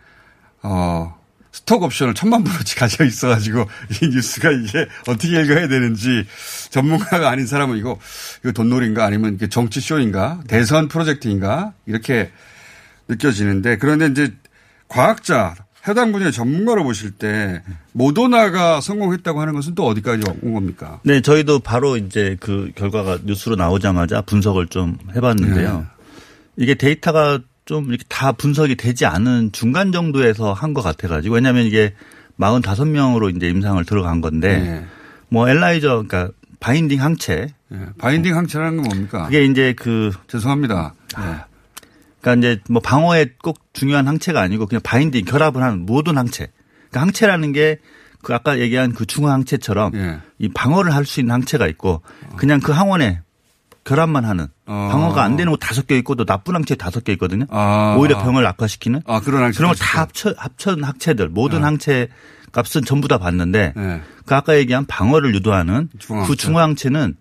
[SPEAKER 3] 어 스톡 옵션을 천만 불어치 가지고 있어가지고 이 뉴스가 이게 어떻게 읽어야 되는지 전문가가 아닌 사람은 이거 이거 돈놀이인가 아니면 정치 쇼인가 대선 프로젝트인가 이렇게 느껴지는데 그런데 이제 과학자 해당 분야의 전문가로 보실 때 모더나가 성공했다고 하는 것은 또 어디까지 온 겁니까?
[SPEAKER 6] 네, 저희도 바로 이제 그 결과가 뉴스로 나오자마자 분석을 좀 해봤는데요.
[SPEAKER 3] 네.
[SPEAKER 6] 이게 데이터가 좀 이렇게 다 분석이 되지 않은 중간 정도에서 한 것 같아가지고 왜냐하면 이게 45명으로 이제 임상을 들어간 건데
[SPEAKER 3] 네.
[SPEAKER 6] 뭐 엘라이저 그러니까 바인딩 항체
[SPEAKER 3] 예, 바인딩 항체라는 건 뭡니까?
[SPEAKER 6] 그게 이제 그
[SPEAKER 3] 죄송합니다. 네.
[SPEAKER 6] 그러니까 이제 뭐 방어에 꼭 중요한 항체가 아니고 그냥 바인딩 결합을 하는 모든 항체. 그러니까 항체라는 게 그 아까 얘기한 그 중화 항체처럼
[SPEAKER 3] 예.
[SPEAKER 6] 이 방어를 할 수 있는 항체가 있고 그냥 그 항원에 결합만 하는
[SPEAKER 3] 어.
[SPEAKER 6] 방어가 안 되는 거 다섯 개 있고 또 나쁜 항체 다섯 개 있거든요.
[SPEAKER 3] 아.
[SPEAKER 6] 오히려 병을 악화시키는
[SPEAKER 3] 아 그런 항체
[SPEAKER 6] 그런 걸 다 합쳐 합천 항체들 모든 항체 값은 전부 다 봤는데
[SPEAKER 3] 네.
[SPEAKER 6] 그 아까 얘기한 방어를 유도하는
[SPEAKER 3] 중화항체.
[SPEAKER 6] 그 중화항체는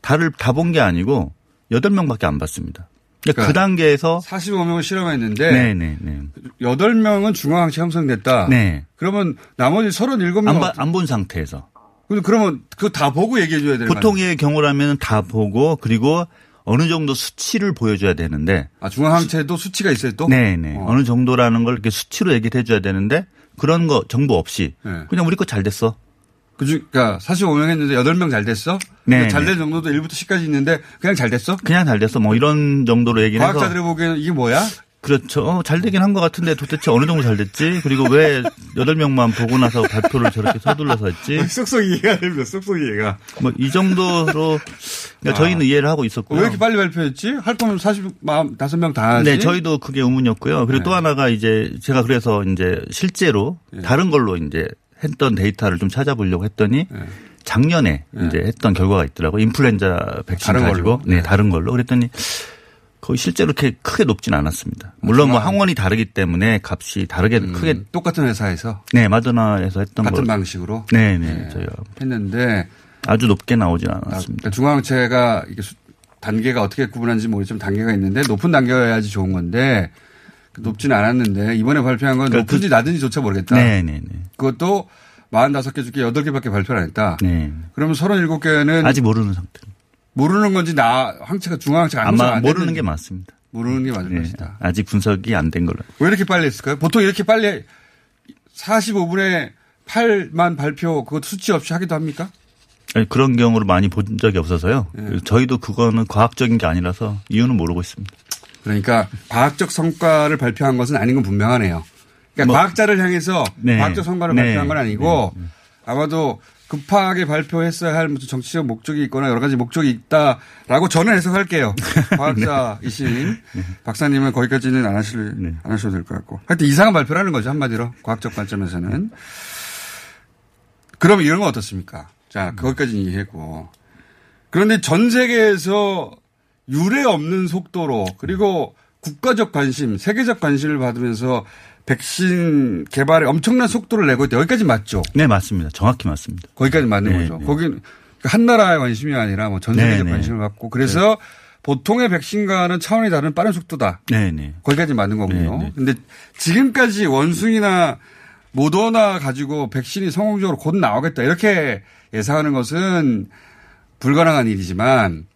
[SPEAKER 6] 다를 다 본 게 아니고 여덟 명밖에 안 봤습니다. 그러니까 그
[SPEAKER 3] 그러니까
[SPEAKER 6] 단계에서
[SPEAKER 3] 45명을 실험했는데
[SPEAKER 6] 네, 네, 네.
[SPEAKER 3] 8명은 중화항체 형성됐다.
[SPEAKER 6] 네.
[SPEAKER 3] 그러면 나머지 37명
[SPEAKER 6] 안, 봐- 안본 상태에서.
[SPEAKER 3] 그러면 그거 다 보고 얘기해 줘야 되는 거
[SPEAKER 6] 보통의 경우라면 다 보고 그리고 어느 정도 수치를 보여줘야 되는데.
[SPEAKER 3] 아, 중화항체도 수 치가 있어요 또?
[SPEAKER 6] 네네.
[SPEAKER 3] 어.
[SPEAKER 6] 어. 느 정도라는 걸 이렇게 수치로 얘기를 해줘야 되는데 그런 거 정보 없이
[SPEAKER 3] 네.
[SPEAKER 6] 그냥 우리 거 잘 됐어.
[SPEAKER 3] 그중, 그러니까 45명 했는데 8명 잘 됐어?
[SPEAKER 6] 네,
[SPEAKER 3] 잘된
[SPEAKER 6] 네.
[SPEAKER 3] 정도도 1부터 10까지 있는데 그냥 잘 됐어?
[SPEAKER 6] 그냥 잘 됐어. 뭐 이런 정도로 얘기를 해서.
[SPEAKER 3] 과학자들이 보기에는 이게 뭐야?
[SPEAKER 6] 그렇죠. 어, 잘 되긴 한 것 같은데 도대체 어느 정도 잘 됐지? 그리고 왜 여덟 명만 보고 나서 발표를 저렇게 서둘러서 했지? [laughs]
[SPEAKER 3] 쏙쏙 이해가 됩니다. 쏙쏙 이해가.
[SPEAKER 6] 뭐 이 정도로 그러니까 저희는 이해를 하고
[SPEAKER 3] 왜
[SPEAKER 6] 있었고요.
[SPEAKER 3] 이렇게 빨리 발표했지? 할 거면 45명 다 하지?
[SPEAKER 6] 네, 저희도 그게 의문이었고요. 그리고
[SPEAKER 3] 네.
[SPEAKER 6] 또 하나가 이제 제가 그래서 이제 실제로
[SPEAKER 3] 네.
[SPEAKER 6] 다른 걸로 이제 했던 데이터를 좀 찾아보려고 했더니
[SPEAKER 3] 네.
[SPEAKER 6] 작년에 이제 했던 결과가 있더라고요. 인플루엔자 백신
[SPEAKER 3] 다른
[SPEAKER 6] 가지고
[SPEAKER 3] 걸로?
[SPEAKER 6] 네,
[SPEAKER 3] 네.
[SPEAKER 6] 다른 걸로 그랬더니 거의 실제로 이렇게 크게 높진 않았습니다. 물론 뭐
[SPEAKER 3] 정말.
[SPEAKER 6] 항원이 다르기 때문에 값이 다르게
[SPEAKER 3] 음,
[SPEAKER 6] 크게
[SPEAKER 3] 똑같은 회사에서
[SPEAKER 6] 네 마더나에서 했던
[SPEAKER 3] 같은
[SPEAKER 6] 걸
[SPEAKER 3] 방식으로
[SPEAKER 6] 네, 네,
[SPEAKER 3] 네.
[SPEAKER 6] 저희가
[SPEAKER 3] 했는데
[SPEAKER 6] 아주 높게 나오진
[SPEAKER 3] 아,
[SPEAKER 6] 않았습니다.
[SPEAKER 3] 그러니까 중앙체가 이게 수- 단계가 어떻게 구분하는지 모르지만 단계가 있는데 높은 단계여야지 좋은 건데 높지는 않았는데 이번에 발표한 건
[SPEAKER 6] 그러니까
[SPEAKER 3] 높은지 낮은지조차 모르겠다.
[SPEAKER 6] 네, 네, 네.
[SPEAKER 3] 그것도 45개 중에 8개밖에 발표를 안 했다.
[SPEAKER 6] 네.
[SPEAKER 3] 그러면 37개는
[SPEAKER 6] 아직 모르는 상태.
[SPEAKER 3] 모르는 건지 나 항체가 중앙항체가 안
[SPEAKER 6] 아마 모르는 게 맞습니다.
[SPEAKER 3] 모르는 게 맞을
[SPEAKER 6] 네.
[SPEAKER 3] 것이다.
[SPEAKER 6] 아직 분석이 안 된 걸로.
[SPEAKER 3] 왜 이렇게 빨리 했을까요? 보통 이렇게 빨리 45분에 8만 발표 그것 수치 없이 하기도 합니까?
[SPEAKER 6] 아니, 그런 경우를 많이 본 적이 없어서요.
[SPEAKER 3] 네.
[SPEAKER 6] 저희도 그거는 과학적인 게 아니라서 이유는 모르고 있습니다.
[SPEAKER 3] 그러니까 과학적 성과를 발표한 것은 아닌 건 분명하네요. 그러니까
[SPEAKER 6] 뭐-
[SPEAKER 3] 과학자를 향해서
[SPEAKER 6] 네.
[SPEAKER 3] 과학적 성과를
[SPEAKER 6] 네.
[SPEAKER 3] 발표한 건 아니고 아마도 급하게 발표했어야 할 무슨 정치적 목적이 있거나 여러 가지 목적이 있다라고 저는 해석할게요. [laughs] 과학자이신 박사님은 거기까지는 안 하실,
[SPEAKER 6] 네.
[SPEAKER 3] 안 하셔도 될 것 같고. 하여튼 이상한 발표라는 거죠. 한마디로. 과학적 관점에서는. 그럼 이런 건 어떻습니까? 자, 거기까지는 이해했고. 그런데 전 세계에서 유례 없는 속도로 그리고 국가적 관심, 세계적 관심을 받으면서 백신 개발에 엄청난 속도를 내고 있다. 여기까지 맞죠?
[SPEAKER 6] 네, 맞습니다. 정확히 맞습니다.
[SPEAKER 3] 거기까지 맞는
[SPEAKER 6] 네,
[SPEAKER 3] 거죠.
[SPEAKER 6] 네.
[SPEAKER 3] 거긴 한 나라의 관심이 아니라 뭐 전 세계적
[SPEAKER 6] 네, 네.
[SPEAKER 3] 관심을 받고 그래서 보통의 백신과는 차원이 다른 빠른 속도다.
[SPEAKER 6] 네, 네.
[SPEAKER 3] 거기까지 맞는 거군요.
[SPEAKER 6] 네, 네.
[SPEAKER 3] 근데 지금까지 원숭이나 모더나 가지고 백신이 성공적으로 곧 나오겠다. 이렇게 예상하는 것은 불가능한 일이지만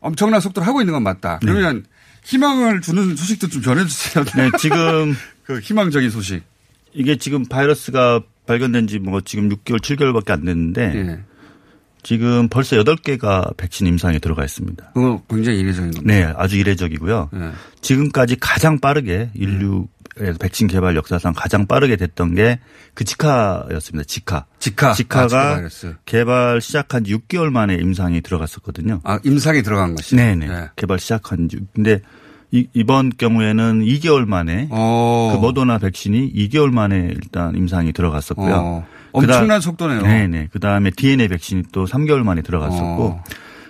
[SPEAKER 3] 엄청난 속도로 하고 있는 건 맞다. 그러면 희망을 주는 소식도 좀 전해주세요.
[SPEAKER 6] 네, 지금 [laughs]
[SPEAKER 3] 그 희망적인 소식.
[SPEAKER 6] 이게 지금 바이러스가 발견된 지 뭐 지금 6개월, 7개월밖에 안 됐는데
[SPEAKER 3] 예.
[SPEAKER 6] 지금 벌써 8개가 백신 임상에 들어가 있습니다.
[SPEAKER 3] 그거 굉장히 이례적인 겁니다.
[SPEAKER 6] 네, 아주 이례적이고요.
[SPEAKER 3] 예.
[SPEAKER 6] 지금까지 가장 빠르게 인류의 백신 개발 역사상 가장 빠르게 됐던 게 그 지카였습니다. 지카.
[SPEAKER 3] 지카. 아, 지카
[SPEAKER 6] 지카가
[SPEAKER 3] 바이러스.
[SPEAKER 6] 개발 시작한 지 6개월 만에 임상이 들어갔었거든요.
[SPEAKER 3] 아, 임상에 들어간 것이.
[SPEAKER 6] 네네.
[SPEAKER 3] 네.
[SPEAKER 6] 개발 시작한 지. 근데 이, 이번 경우에는 2개월 만에
[SPEAKER 3] 어.
[SPEAKER 6] 그 모더나 백신이 2개월 만에 일단 임상이 들어갔었고요.
[SPEAKER 3] 어. 엄청난 속도네요.
[SPEAKER 6] 네네. 그 다음에 DNA 백신이 또 3개월 만에 들어갔었고.
[SPEAKER 3] 어.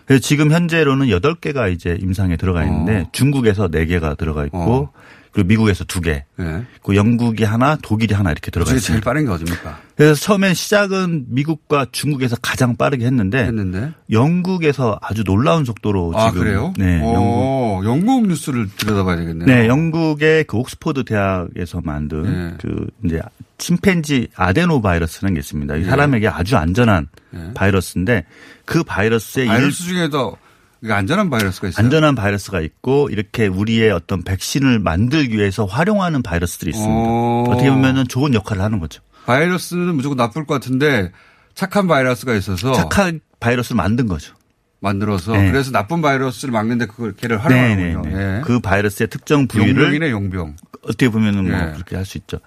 [SPEAKER 6] 그래서 지금 현재로는 8개가 이제 임상에 들어가 있는데
[SPEAKER 3] 어.
[SPEAKER 6] 중국에서 4개가 들어가 있고
[SPEAKER 3] 어.
[SPEAKER 6] 그리고 미국에서 2개,
[SPEAKER 3] 예.
[SPEAKER 6] 그 영국이 하나, 독일이 하나 이렇게 들어가
[SPEAKER 3] 그중에 제일
[SPEAKER 6] 있습니다.
[SPEAKER 3] 빠른 게 어딥니까?
[SPEAKER 6] 그래서 처음엔 시작은 미국과 중국에서 가장 빠르게 했는데
[SPEAKER 3] 했는데.
[SPEAKER 6] 영국에서 아주 놀라운 속도로
[SPEAKER 3] 아,
[SPEAKER 6] 지금
[SPEAKER 3] 그래요?
[SPEAKER 6] 네, 영국
[SPEAKER 3] 어, 영국 뉴스를 들여다봐야 되겠네요.
[SPEAKER 6] 네, 영국의 그 옥스퍼드 대학에서 만든
[SPEAKER 3] 네.
[SPEAKER 6] 그 이제 침팬지 아데노 바이러스라는 게 있습니다. 이
[SPEAKER 3] 네.
[SPEAKER 6] 사람에게 아주 안전한
[SPEAKER 3] 네.
[SPEAKER 6] 바이러스인데 그 바이러스의 일-
[SPEAKER 3] 바이러스 중에도 이게 안전한 바이러스가 있어요.
[SPEAKER 6] 안전한 바이러스가 있고 이렇게 우리의 어떤 백신을 만들기 위해서 활용하는 바이러스들이 있습니다.
[SPEAKER 3] 어.
[SPEAKER 6] 어떻게 보면은 좋은 역할을 하는 거죠.
[SPEAKER 3] 바이러스는 무조건 나쁠 것 같은데 착한 바이러스가 있어서
[SPEAKER 6] 착한 바이러스를 만든 거죠.
[SPEAKER 3] 만들어서
[SPEAKER 6] 네.
[SPEAKER 3] 그래서 나쁜 바이러스를 막는데 그걸 걔를 활용하는군요. 예.
[SPEAKER 6] 그 바이러스의 특정 부위를
[SPEAKER 3] 용병이네 용병.
[SPEAKER 6] 어떻게 보면은 뭐
[SPEAKER 3] 예.
[SPEAKER 6] 그렇게 할 수 있죠.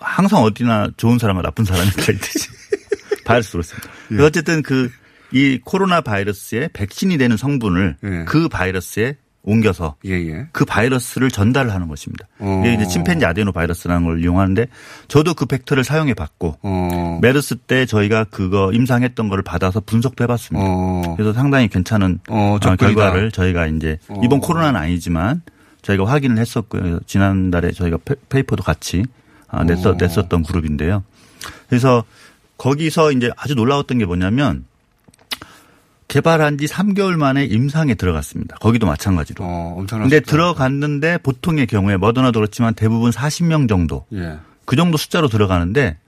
[SPEAKER 6] 항상 어디나 좋은 사람과 나쁜 사람이 [laughs] 다 있듯이 바이러스로 습니다
[SPEAKER 3] 예.
[SPEAKER 6] 어쨌든 그 이 코로나 바이러스의 백신이 되는 성분을
[SPEAKER 3] 예.
[SPEAKER 6] 그 바이러스에 옮겨서
[SPEAKER 3] 예예.
[SPEAKER 6] 그 바이러스를 전달을 하는 것입니다.
[SPEAKER 3] 어.
[SPEAKER 6] 이게 이제 침팬지 아데노 바이러스라는 걸 이용하는데 저도 그 벡터를 사용해 봤고
[SPEAKER 3] 어.
[SPEAKER 6] 메르스 때 저희가 그거 임상했던 거를 받아서 분석도 해봤습니다.
[SPEAKER 3] 어.
[SPEAKER 6] 그래서 상당히 괜찮은
[SPEAKER 3] 어,
[SPEAKER 6] 어. 결과를 저희가 이제
[SPEAKER 3] 어.
[SPEAKER 6] 이번 코로나는 아니지만 저희가 확인을 했었고요. 지난달에 저희가 pa- paper도 같이 아, 냈었,
[SPEAKER 3] 어.
[SPEAKER 6] 냈었던 그룹인데요. 그래서 거기서 이제 아주 놀라웠던 게 뭐냐면 개발한 지 3개월 만에 임상에 들어갔습니다. 거기도 마찬가지로.
[SPEAKER 3] 어, 엄청난.
[SPEAKER 6] 근데. 들어갔는데 보통의 경우에 머더나도 그렇지만 대부분 40명 정도
[SPEAKER 3] 예.
[SPEAKER 6] 그 정도 숫자로 들어가는데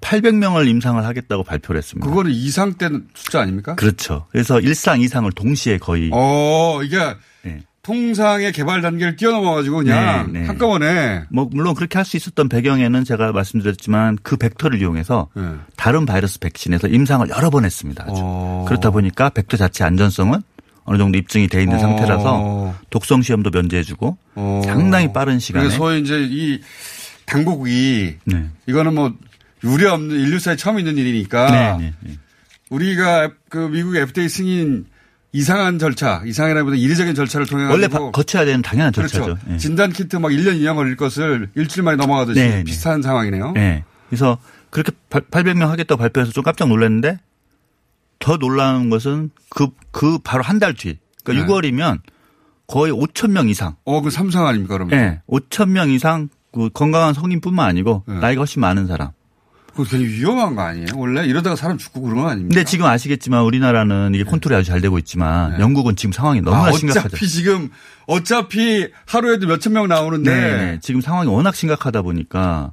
[SPEAKER 6] 800명을 임상을 하겠다고 발표를 했습니다.
[SPEAKER 3] 그거는 이상 때 숫자 아닙니까?
[SPEAKER 6] 그렇죠. 그래서 일상 이상을 동시에 거의
[SPEAKER 3] 어, 이게
[SPEAKER 6] 네.
[SPEAKER 3] 통상의 개발 단계를 뛰어넘어 가지고 그냥
[SPEAKER 6] 네, 네.
[SPEAKER 3] 한꺼번에
[SPEAKER 6] 뭐 물론 그렇게 할 수 있었던 배경에는 제가 말씀드렸지만 그 벡터를 이용해서
[SPEAKER 3] 예.
[SPEAKER 6] 다른 바이러스 백신에서 임상을 여러 번 했습니다. 아주.
[SPEAKER 3] 어.
[SPEAKER 6] 그렇다 보니까 벡터 자체 안전성은 어느 정도 입증이 돼 있는
[SPEAKER 3] 어.
[SPEAKER 6] 상태라서 독성 시험도 면제해주고
[SPEAKER 3] 어.
[SPEAKER 6] 상당히 빠른 시간에
[SPEAKER 3] 그래서 소위 이제 이 당국이
[SPEAKER 6] 네.
[SPEAKER 3] 이거는 뭐 유례 없는 인류사에 처음 있는 일이니까
[SPEAKER 6] 네, 네, 네.
[SPEAKER 3] 우리가 그 미국 FDA 승인 이상한 절차, 이상이라기보다 이례적인 절차를 통해
[SPEAKER 6] 원래 거쳐야 되는 당연한
[SPEAKER 3] 그렇죠.
[SPEAKER 6] 절차죠. 예.
[SPEAKER 3] 진단 키트 막 1년 2년 걸릴 것을 일주일 만에 넘어가듯이
[SPEAKER 6] 네, 네.
[SPEAKER 3] 비슷한 상황이네요.
[SPEAKER 6] 네. 그래서 그렇게 800명 하겠다고 발표해서 좀 깜짝 놀랐는데 더 놀라운 것은 그, 그 바로 한 달 뒤. 그러니까
[SPEAKER 3] 네.
[SPEAKER 6] 6월이면 거의 5천 명 이상.
[SPEAKER 3] 어, 그 삼성 아닙니까, 그러면?
[SPEAKER 6] 예. 5천 명 이상 그 건강한 성인뿐만 아니고
[SPEAKER 3] 네.
[SPEAKER 6] 나이가 훨씬 많은 사람.
[SPEAKER 3] 그거 굉장히 위험한 거 아니에요? 원래 이러다가 사람 죽고 그런 거 아닙니까?
[SPEAKER 6] 근데 지금 아시겠지만 우리나라는 이게 컨트롤이 아주 잘 되고 있지만
[SPEAKER 3] 네.
[SPEAKER 6] 영국은 지금 상황이 너무나
[SPEAKER 3] 아,
[SPEAKER 6] 심각하죠.
[SPEAKER 3] 어차피 지금 어차피 하루에도 몇천 명 나오는데
[SPEAKER 6] 네, 네. 지금 상황이 워낙 심각하다 보니까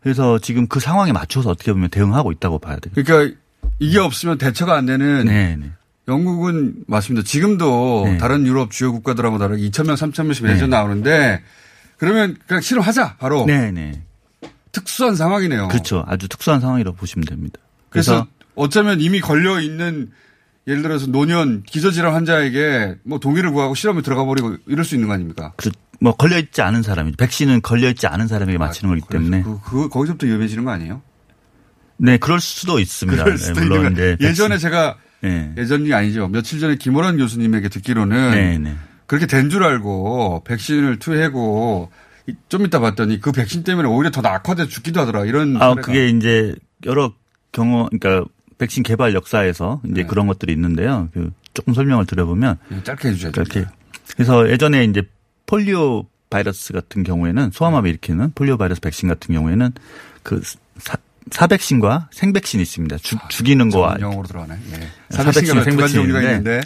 [SPEAKER 6] 그래서 지금 그 상황에 맞춰서 어떻게 보면 대응하고 있다고 봐야 돼요.
[SPEAKER 3] 그러니까 이게 없으면 대처가 안 되는
[SPEAKER 6] 네, 네.
[SPEAKER 3] 영국은 맞습니다. 지금도
[SPEAKER 6] 네.
[SPEAKER 3] 다른 유럽 주요 국가들하고 다르게 2천 명, 3천 명씩
[SPEAKER 6] 네.
[SPEAKER 3] 매년 나오는데 그러면 그냥 실험하자 바로
[SPEAKER 6] 네, 네.
[SPEAKER 3] 특수한 상황이네요.
[SPEAKER 6] 그렇죠. 아주 특수한 상황이라고 보시면 됩니다.
[SPEAKER 3] 그래서,
[SPEAKER 6] 그래서
[SPEAKER 3] 어쩌면 이미 걸려 있는 예를 들어서 노년 기저질환 환자에게 뭐 동의를 구하고 실험에 들어가 버리고 이럴 수 있는 거 아닙니까?
[SPEAKER 6] 그, 뭐 걸려 있지 않은 사람이 백신은 걸려 있지 않은 사람에게 맞히는 거기
[SPEAKER 3] 그래서
[SPEAKER 6] 때문에
[SPEAKER 3] 그, 그 거기서부터 위험해지는 거 아니에요?
[SPEAKER 6] 네 그럴 수도 있습니다.
[SPEAKER 3] 그럴 수도
[SPEAKER 6] 네, 물론. 이제
[SPEAKER 3] 예전에 제가
[SPEAKER 6] 네.
[SPEAKER 3] 예전이 아니죠. 며칠 전에 김호란 교수님에게 듣기로는
[SPEAKER 6] 네, 네.
[SPEAKER 3] 그렇게 된 줄 알고 백신을 투여하고 좀 이따 봤더니 그 백신 때문에 오히려 더 악화돼서 죽기도 하더라. 이런
[SPEAKER 6] 아
[SPEAKER 3] 사례가.
[SPEAKER 6] 그게 이제 여러 경우 그러니까 백신 개발 역사에서 이제
[SPEAKER 3] 네.
[SPEAKER 6] 그런 것들이 있는데요. 그 조금 설명을 드려보면
[SPEAKER 3] 예, 짧게 해주셔야죠.
[SPEAKER 6] 그렇게 그래서 예전에 이제 폴리오 바이러스 같은 경우에는 소아마비 일으키는 폴리오 바이러스 백신 같은 경우에는 그 사, 사백신과 생백신이 있습니다. 죽, 죽이는 거와
[SPEAKER 3] 영어로 들어가네. 예.
[SPEAKER 6] 사백신,
[SPEAKER 3] 사백신가 두 가지 종류가
[SPEAKER 6] 생백신인데
[SPEAKER 3] 있는데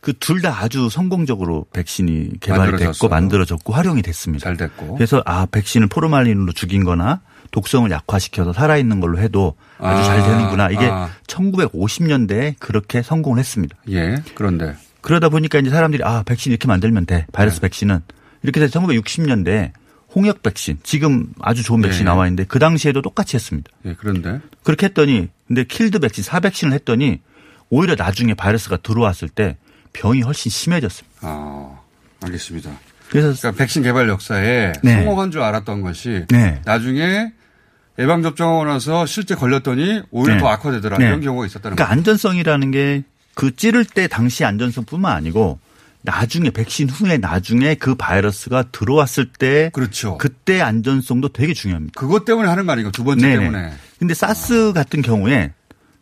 [SPEAKER 6] 그 둘 다 아주 성공적으로 백신이 개발이 됐고
[SPEAKER 3] 만들어졌어요.
[SPEAKER 6] 만들어졌고 활용이 됐습니다.
[SPEAKER 3] 잘 됐고.
[SPEAKER 6] 그래서 아 백신을 포르말린으로 죽인 거나 독성을 약화시켜서 살아있는 걸로 해도 아주
[SPEAKER 3] 아,
[SPEAKER 6] 잘 되는구나. 이게
[SPEAKER 3] 아.
[SPEAKER 6] 1950년대에 그렇게 성공을 했습니다.
[SPEAKER 3] 예. 그런데
[SPEAKER 6] 그러다 보니까 이제 사람들이 아 백신 이렇게 만들면 돼. 바이러스
[SPEAKER 3] 네.
[SPEAKER 6] 백신은 이렇게 돼서 1960년대 홍역 백신 지금 아주 좋은 백신 이
[SPEAKER 3] 예.
[SPEAKER 6] 나와 있는데 그 당시에도 똑같이 했습니다.
[SPEAKER 3] 예. 그런데
[SPEAKER 6] 그렇게 했더니 근데 킬드 백신 사백신을 했더니 오히려 나중에 바이러스가 들어왔을 때 병이 훨씬 심해졌습니다.
[SPEAKER 3] 아 알겠습니다.
[SPEAKER 6] 그래서
[SPEAKER 3] 그러니까 백신 개발 역사에
[SPEAKER 6] 네.
[SPEAKER 3] 성공한 줄 알았던 것이
[SPEAKER 6] 네.
[SPEAKER 3] 나중에 예방 접종하고 나서 실제 걸렸더니 오히려
[SPEAKER 6] 네.
[SPEAKER 3] 더 악화되더라
[SPEAKER 6] 네.
[SPEAKER 3] 이런 경우가 있었다는
[SPEAKER 6] 그러니까
[SPEAKER 3] 거죠.
[SPEAKER 6] 안전성이라는 게 그 찌를 때 당시 안전성뿐만 아니고 나중에 백신 후에 나중에 그 바이러스가 들어왔을 때
[SPEAKER 3] 그렇죠.
[SPEAKER 6] 그때 안전성도 되게 중요합니다.
[SPEAKER 3] 그것 때문에 하는 거 아니고 두 번째
[SPEAKER 6] 네네.
[SPEAKER 3] 때문에
[SPEAKER 6] 근데 사스 같은 경우에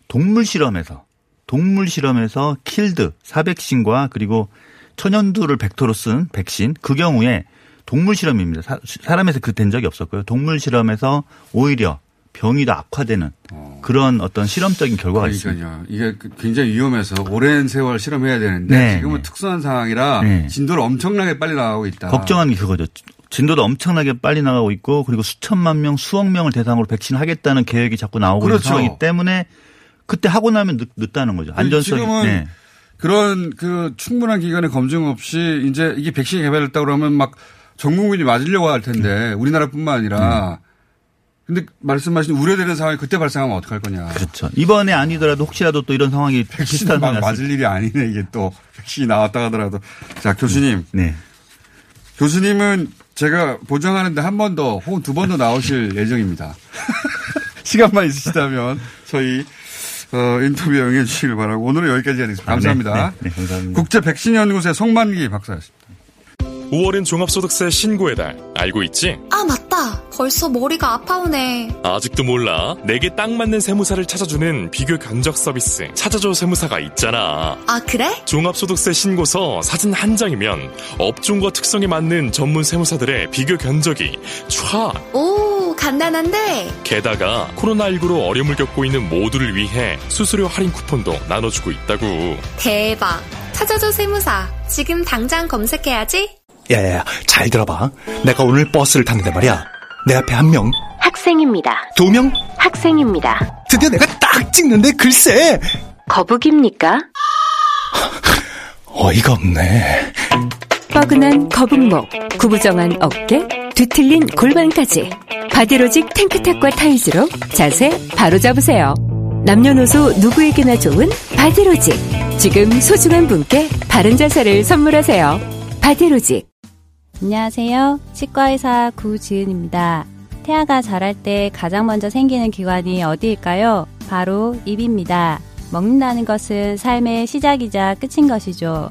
[SPEAKER 6] 동물 실험에서 동물 실험에서 킬드 사백신과 그리고 천연두를 벡터로 쓴 백신 그 경우에 동물 실험입니다. 사, 사람에서 그된 적이 없었고요. 동물 실험에서 오히려 병이 더 악화되는 그런 어떤 실험적인 결과가 있습니다.
[SPEAKER 3] 그러니까요. 이게 그- 굉장히 위험해서 오랜 세월 실험해야 되는데
[SPEAKER 6] 네,
[SPEAKER 3] 지금은
[SPEAKER 6] 네.
[SPEAKER 3] 특수한 상황이라
[SPEAKER 6] 네.
[SPEAKER 3] 진도를 엄청나게 빨리 나가고 있다.
[SPEAKER 6] 걱정하는 게 그거죠. 진도도 엄청나게 빨리 나가고 있고 그리고 수천만 명, 수억 명을 대상으로 백신 하겠다는 계획이 자꾸 나오고
[SPEAKER 3] 그렇죠.
[SPEAKER 6] 있는 상황이기 때문에 그때 하고 나면 늦, 늦다는 거죠. 안전성이.
[SPEAKER 3] 지금은
[SPEAKER 6] 네.
[SPEAKER 3] 그런 그 충분한 기간의 검증 없이 이제 이게 백신이 개발됐다 그러면 막 전 국민이 맞으려고 할 텐데 우리나라뿐만 아니라 근데 말씀하신 우려되는 상황이 그때 발생하면 어떡할 거냐.
[SPEAKER 6] 그렇죠. 이번에 아니더라도 혹시라도 또 이런 상황이
[SPEAKER 3] 백신
[SPEAKER 6] 비슷한
[SPEAKER 3] 막
[SPEAKER 6] 상황이
[SPEAKER 3] 맞을 일이 아니네 이게 또 백신이 나왔다 하더라도 자 교수님
[SPEAKER 6] 네.
[SPEAKER 3] 교수님은 제가 보장하는데 한 번 더 혹은 두 번 더 나오실 [laughs] 예정입니다. [laughs] 시간만 있으시다면 저희 어, 인터뷰에 응해 주시길 바라고 오늘은 여기까지 하겠습니다. 감사합니다.
[SPEAKER 6] 아, 네, 네, 네, 감사합니다.
[SPEAKER 3] 국제 백신 연구소의 송만기 박사였습니다.
[SPEAKER 7] 5월은 종합소득세 신고의 달. 알고 있지?
[SPEAKER 8] 아, 맞다. 벌써 머리가 아파오네.
[SPEAKER 7] 아직도 몰라. 내게 딱 맞는 세무사를 찾아주는 비교 견적 서비스. 찾아줘 세무사가 있잖아.
[SPEAKER 8] 아, 그래?
[SPEAKER 7] 종합소득세 신고서 사진 한 장이면 업종과 특성에 맞는 전문 세무사들의 비교 견적이 촥!
[SPEAKER 8] 오, 간단한데.
[SPEAKER 7] 게다가 코로나19로 어려움을 겪고 있는 모두를 위해 수수료 할인 쿠폰도 나눠주고 있다고.
[SPEAKER 8] 대박. 찾아줘 세무사. 지금 당장 검색해야지.
[SPEAKER 9] 야야야, 잘 들어봐. 내가 오늘 버스를 탔는데 말이야. 내 앞에 한 명,
[SPEAKER 10] 학생입니다.
[SPEAKER 9] 두 명,
[SPEAKER 10] 학생입니다.
[SPEAKER 9] 드디어 내가 딱 찍는데 글쎄!
[SPEAKER 10] 거북입니까?
[SPEAKER 9] 어이가 없네.
[SPEAKER 11] 뻐근한 거북목, 구부정한 어깨, 뒤틀린 골반까지 바디로직 탱크탑과 타이즈로 자세 바로 잡으세요. 남녀노소 누구에게나 좋은 바디로직. 지금 소중한 분께 바른 자세를 선물하세요. 바디로직.
[SPEAKER 12] 안녕하세요. 치과의사 구지은입니다. 태아가 자랄 때 가장 먼저 생기는 기관이 어디일까요? 바로 입입니다. 먹는다는 것은 삶의 시작이자 끝인 것이죠.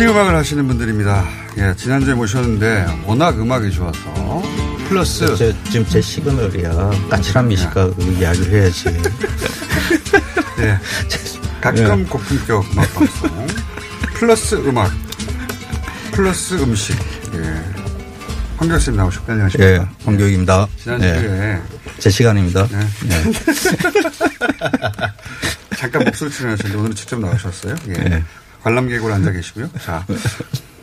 [SPEAKER 3] 집시 음악을 하시는 분들입니다. 예, 지난주에 모셨는데 워낙 음악이 좋아서 플러스
[SPEAKER 4] 저, 지금 제 시그널이야. 까칠한 미식가 그 이야기를 해야지.
[SPEAKER 3] 예, [laughs] 가끔 고품격 음악 방송 플러스 음악 플러스 음식 예. 황 교수님 나오셨고 안녕하십니까?
[SPEAKER 4] 예, 황교익입니다.
[SPEAKER 3] 지난주에
[SPEAKER 4] 예. 제 시간입니다.
[SPEAKER 3] 네.
[SPEAKER 4] 예. [laughs]
[SPEAKER 3] 잠깐 목소리 출연하셨는데 오늘은 직접 나오셨어요. 예.
[SPEAKER 4] 네.
[SPEAKER 3] 관람객으로 앉아 계시고요. 자,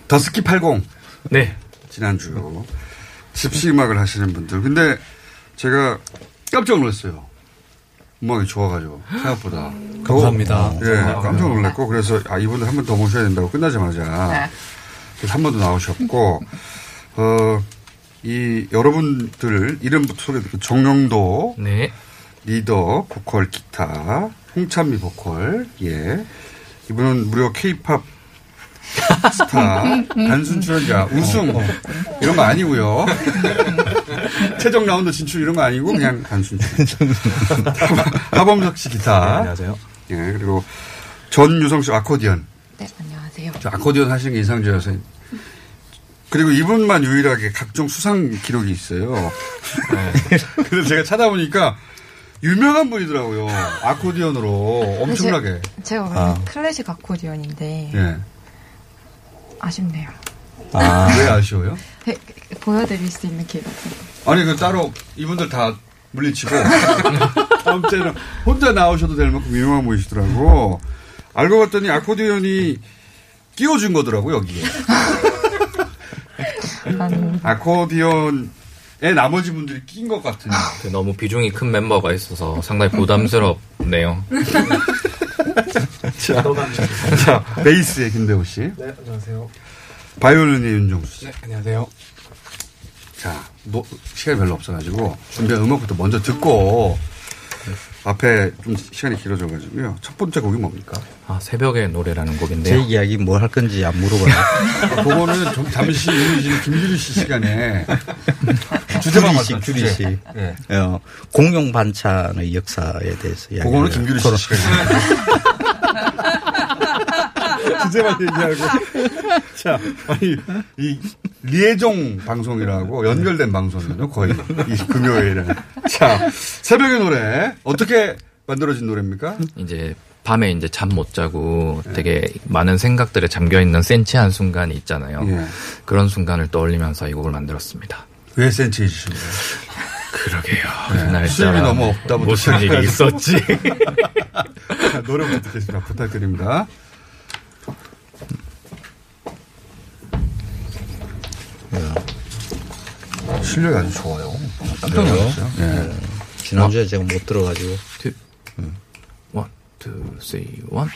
[SPEAKER 3] 더스키 80.
[SPEAKER 5] 네.
[SPEAKER 3] 지난주 집시 음악을 하시는 분들. 근데 제가 깜짝 놀랐어요. 음악이 좋아가지고 생각보다.
[SPEAKER 5] 감사합니다.
[SPEAKER 3] 예, 깜짝 놀랐고 그래서 아 이분들 한 번 더 모셔야 된다고 끝나자마자 그래서 한 번 더 나오셨고 어. 이 여러분들 이름부터 소개 듣고 정영도
[SPEAKER 5] 네.
[SPEAKER 3] 리더 보컬 기타 홍찬미 보컬 예 이분은 무려 케이팝 스타. 단순 출연자 우승. 이런 거 아니고요. [laughs] 최종 라운드 진출 이런 거 아니고 그냥 단순 출연 [laughs] 하범석 씨 기타.
[SPEAKER 13] 네, 안녕하세요.
[SPEAKER 3] 예 그리고 전유성 씨 아코디언.
[SPEAKER 14] 네 안녕하세요.
[SPEAKER 3] 저 아코디언 하시는 게 이상주여서 그리고 이분만 유일하게 각종 수상 기록이 있어요. [laughs] 그래서 제가 찾아보니까 유명한 분이더라고요. 아코디언으로 엄청나게.
[SPEAKER 14] 제가 원래
[SPEAKER 3] 아.
[SPEAKER 14] 클래식 아코디언인데
[SPEAKER 3] 예.
[SPEAKER 14] 아쉽네요.
[SPEAKER 3] 아, 왜 아쉬워요? [laughs]
[SPEAKER 14] 네, 보여드릴 수 있는 기회가 없어요.
[SPEAKER 3] 아니, 그 따로 이분들 다 물리치고 [laughs] 다음 주에는 혼자 나오셔도 될 만큼 유명한 분이시더라고. 알고 봤더니 아코디언이 끼워준 거더라고, 여기에. [laughs] 아코디언에 나머지 분들이 낀 것 같은.
[SPEAKER 13] 그 너무 비중이 큰 멤버가 있어서 상당히 부담스럽네요. [laughs]
[SPEAKER 3] 자, 자, 베이스의 김대호 씨.
[SPEAKER 15] 네, 안녕하세요.
[SPEAKER 3] 바이올린의 윤종수 씨.
[SPEAKER 15] 네, 안녕하세요.
[SPEAKER 3] 자, 노, 시간이 별로 없어가지고 준비한 음악부터 먼저 듣고 앞에 좀 시간이 길어져가지고요. 첫 번째 곡이 뭡니까?
[SPEAKER 13] 아, 새벽의 노래라는
[SPEAKER 4] 제
[SPEAKER 13] 곡인데요.
[SPEAKER 4] 이야기 뭘 할 건지 안 물어봐요. [laughs]
[SPEAKER 3] 그거는 좀 잠시 이어지는 김규리 씨 시간에 [laughs] 주제만
[SPEAKER 4] 주리 씨,
[SPEAKER 3] 맞다,
[SPEAKER 4] 주리
[SPEAKER 3] 주제.
[SPEAKER 4] 씨.
[SPEAKER 3] 예.
[SPEAKER 4] 어, 공용 반찬의 역사에 대해서 이야기.
[SPEAKER 3] 그거는 김규리 씨 시간이에요. [laughs] 주제만 얘기하고. [laughs] 자, 아니, 이, 리에종 방송이라고 연결된 방송이거든요, 거의. 이 금요일에. 자, 새벽의 노래. 어떻게 만들어진 노래입니까?
[SPEAKER 13] 이제 밤에 이제 잠 못 자고 되게 많은 생각들에 잠겨 있는 센치한 순간이 있잖아요.
[SPEAKER 3] 예.
[SPEAKER 13] 그런 순간을 떠올리면서 이 곡을 만들었습니다.
[SPEAKER 3] 왜 거예요?
[SPEAKER 13] 그러게요.
[SPEAKER 3] 네,
[SPEAKER 13] 그날
[SPEAKER 3] 수입이 너무 없다부터
[SPEAKER 13] 무슨 일이. 있었지?
[SPEAKER 3] 자, 노래부터 듣겠습니다. 부탁드립니다. 실력이 아주 좋아요. 깜짝 놀랐어요. 예.
[SPEAKER 4] 지난주에 제가 못 들어가지고.
[SPEAKER 13] one, two, three, one.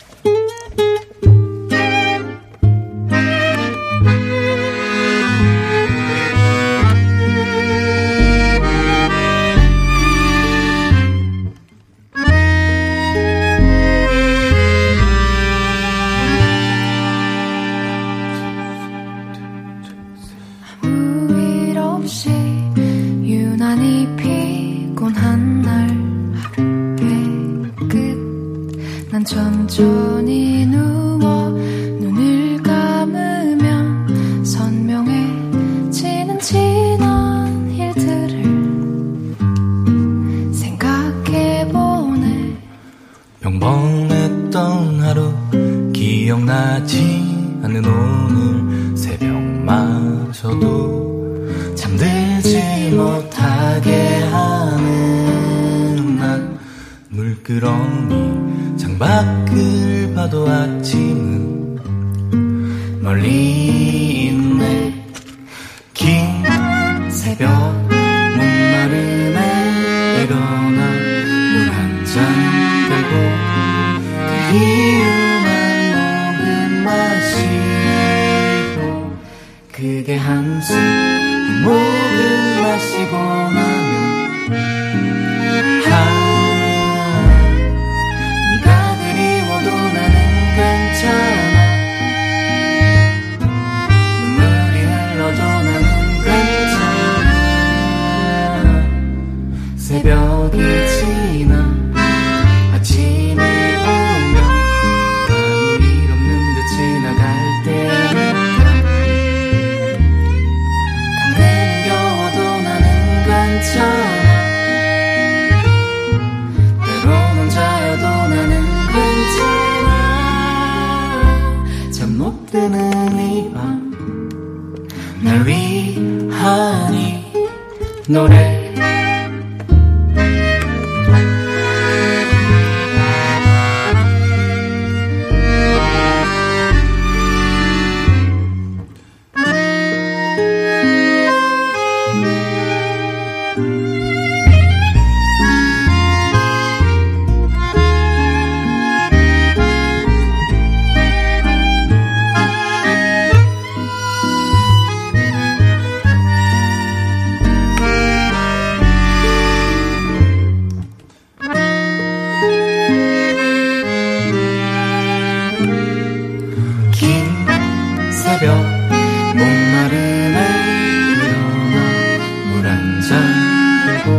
[SPEAKER 13] 물한잔 들고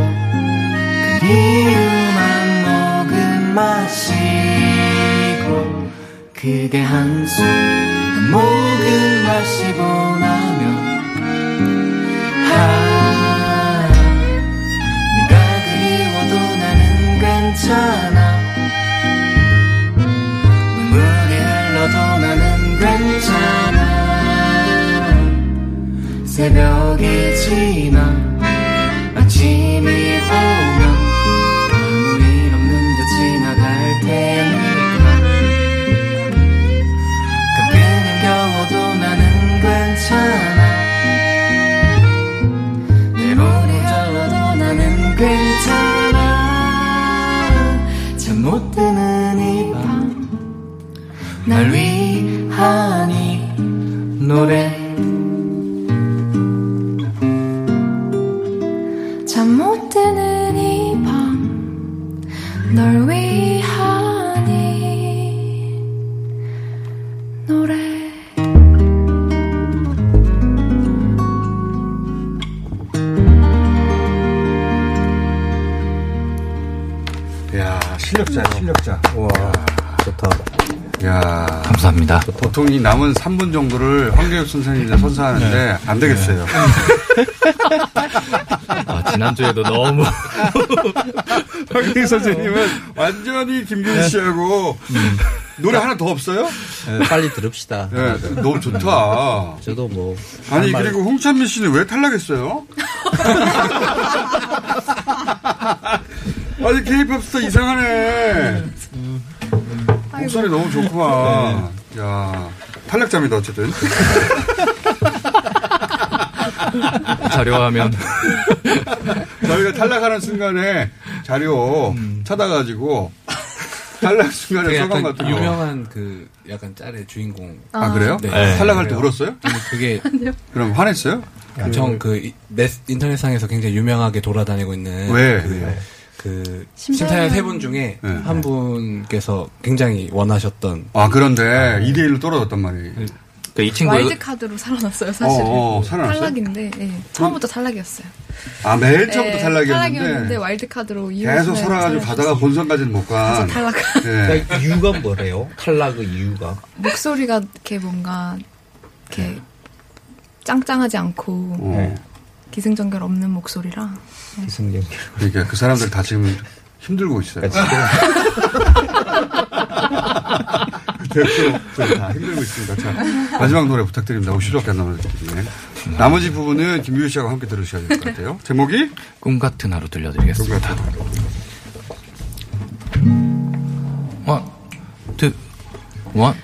[SPEAKER 13] 그 이유만 모금 마시고 그게 한숨
[SPEAKER 3] 야
[SPEAKER 13] 감사합니다.
[SPEAKER 3] 보통 이 남은 3분 정도를 황교육 선생님이 선사하는데 안 되겠어요. [laughs]
[SPEAKER 13] 아, 지난주에도 너무 [laughs]
[SPEAKER 3] 황교육 선생님은 완전히 김균 씨하고 노래 하나 더 없어요?
[SPEAKER 5] 네, 빨리 들읍시다.
[SPEAKER 3] 네, 너무 좋다.
[SPEAKER 5] 저도 뭐.
[SPEAKER 3] 아니
[SPEAKER 5] 할 말-
[SPEAKER 3] 그리고 홍찬미 씨는 왜 탈락했어요? [laughs] 아니 케이팝 스타 이상하네. 목소리 너무 좋구만. 야 탈락자입니다 어쨌든. [laughs]
[SPEAKER 13] 자료화면 [laughs]
[SPEAKER 3] 저희가 탈락하는 순간에 자료 찾아가지고 탈락 순간에
[SPEAKER 15] 그
[SPEAKER 3] 소감 같은 거.
[SPEAKER 15] 유명한 그 약간 짤의 주인공.
[SPEAKER 3] 아, 그래요?
[SPEAKER 15] 네.
[SPEAKER 3] 탈락할 때
[SPEAKER 15] 그래요.
[SPEAKER 3] 울었어요?
[SPEAKER 15] 아니, 그게 [laughs]
[SPEAKER 3] 그럼 화냈어요?
[SPEAKER 15] 엄청 그 이- 넷- 인터넷상에서 굉장히 유명하게 돌아다니고 있는
[SPEAKER 3] 왜?
[SPEAKER 15] 그, 그
[SPEAKER 3] 심사위원.
[SPEAKER 15] 세 분 중에
[SPEAKER 3] 네.
[SPEAKER 15] 한 분께서 굉장히 원하셨던
[SPEAKER 3] 아 그런데 2대 1로 떨어졌단 말이에요.
[SPEAKER 13] 그이
[SPEAKER 14] 와일드 카드로 살아났어요 사실은.
[SPEAKER 3] 어, 어, 살아났어요?
[SPEAKER 14] 탈락인데 예, 처음부터 탈락이었어요.
[SPEAKER 3] 아맨 처음부터
[SPEAKER 14] 예,
[SPEAKER 3] 탈락이었는데
[SPEAKER 14] 탈락이었는데 와일드 카드로
[SPEAKER 3] 계속 살아가지고 가다가 본선까지는 못 간.
[SPEAKER 14] 그래서 탈락.
[SPEAKER 3] 예.
[SPEAKER 5] 그러니까 이유가 뭐래요? 탈락의 이유가?
[SPEAKER 14] 목소리가 이렇게 뭔가 이렇게 짱짱하지 않고
[SPEAKER 3] 어.
[SPEAKER 14] 기승전결 없는 목소리라. 네.
[SPEAKER 5] 기승전결.
[SPEAKER 3] 그러니까 그 사람들 다 지금 힘들고 있어요. [laughs] 대표 다 힘들고 있습니다. 자, 마지막 노래 부탁드립니다. 50초밖에 안 남았는데. 나머지 부분은 김규리 씨하고 함께 들으셔야 될 것 같아요. 제목이?
[SPEAKER 13] 꿈 같은 하루 들려드리겠습니다. one, two, one.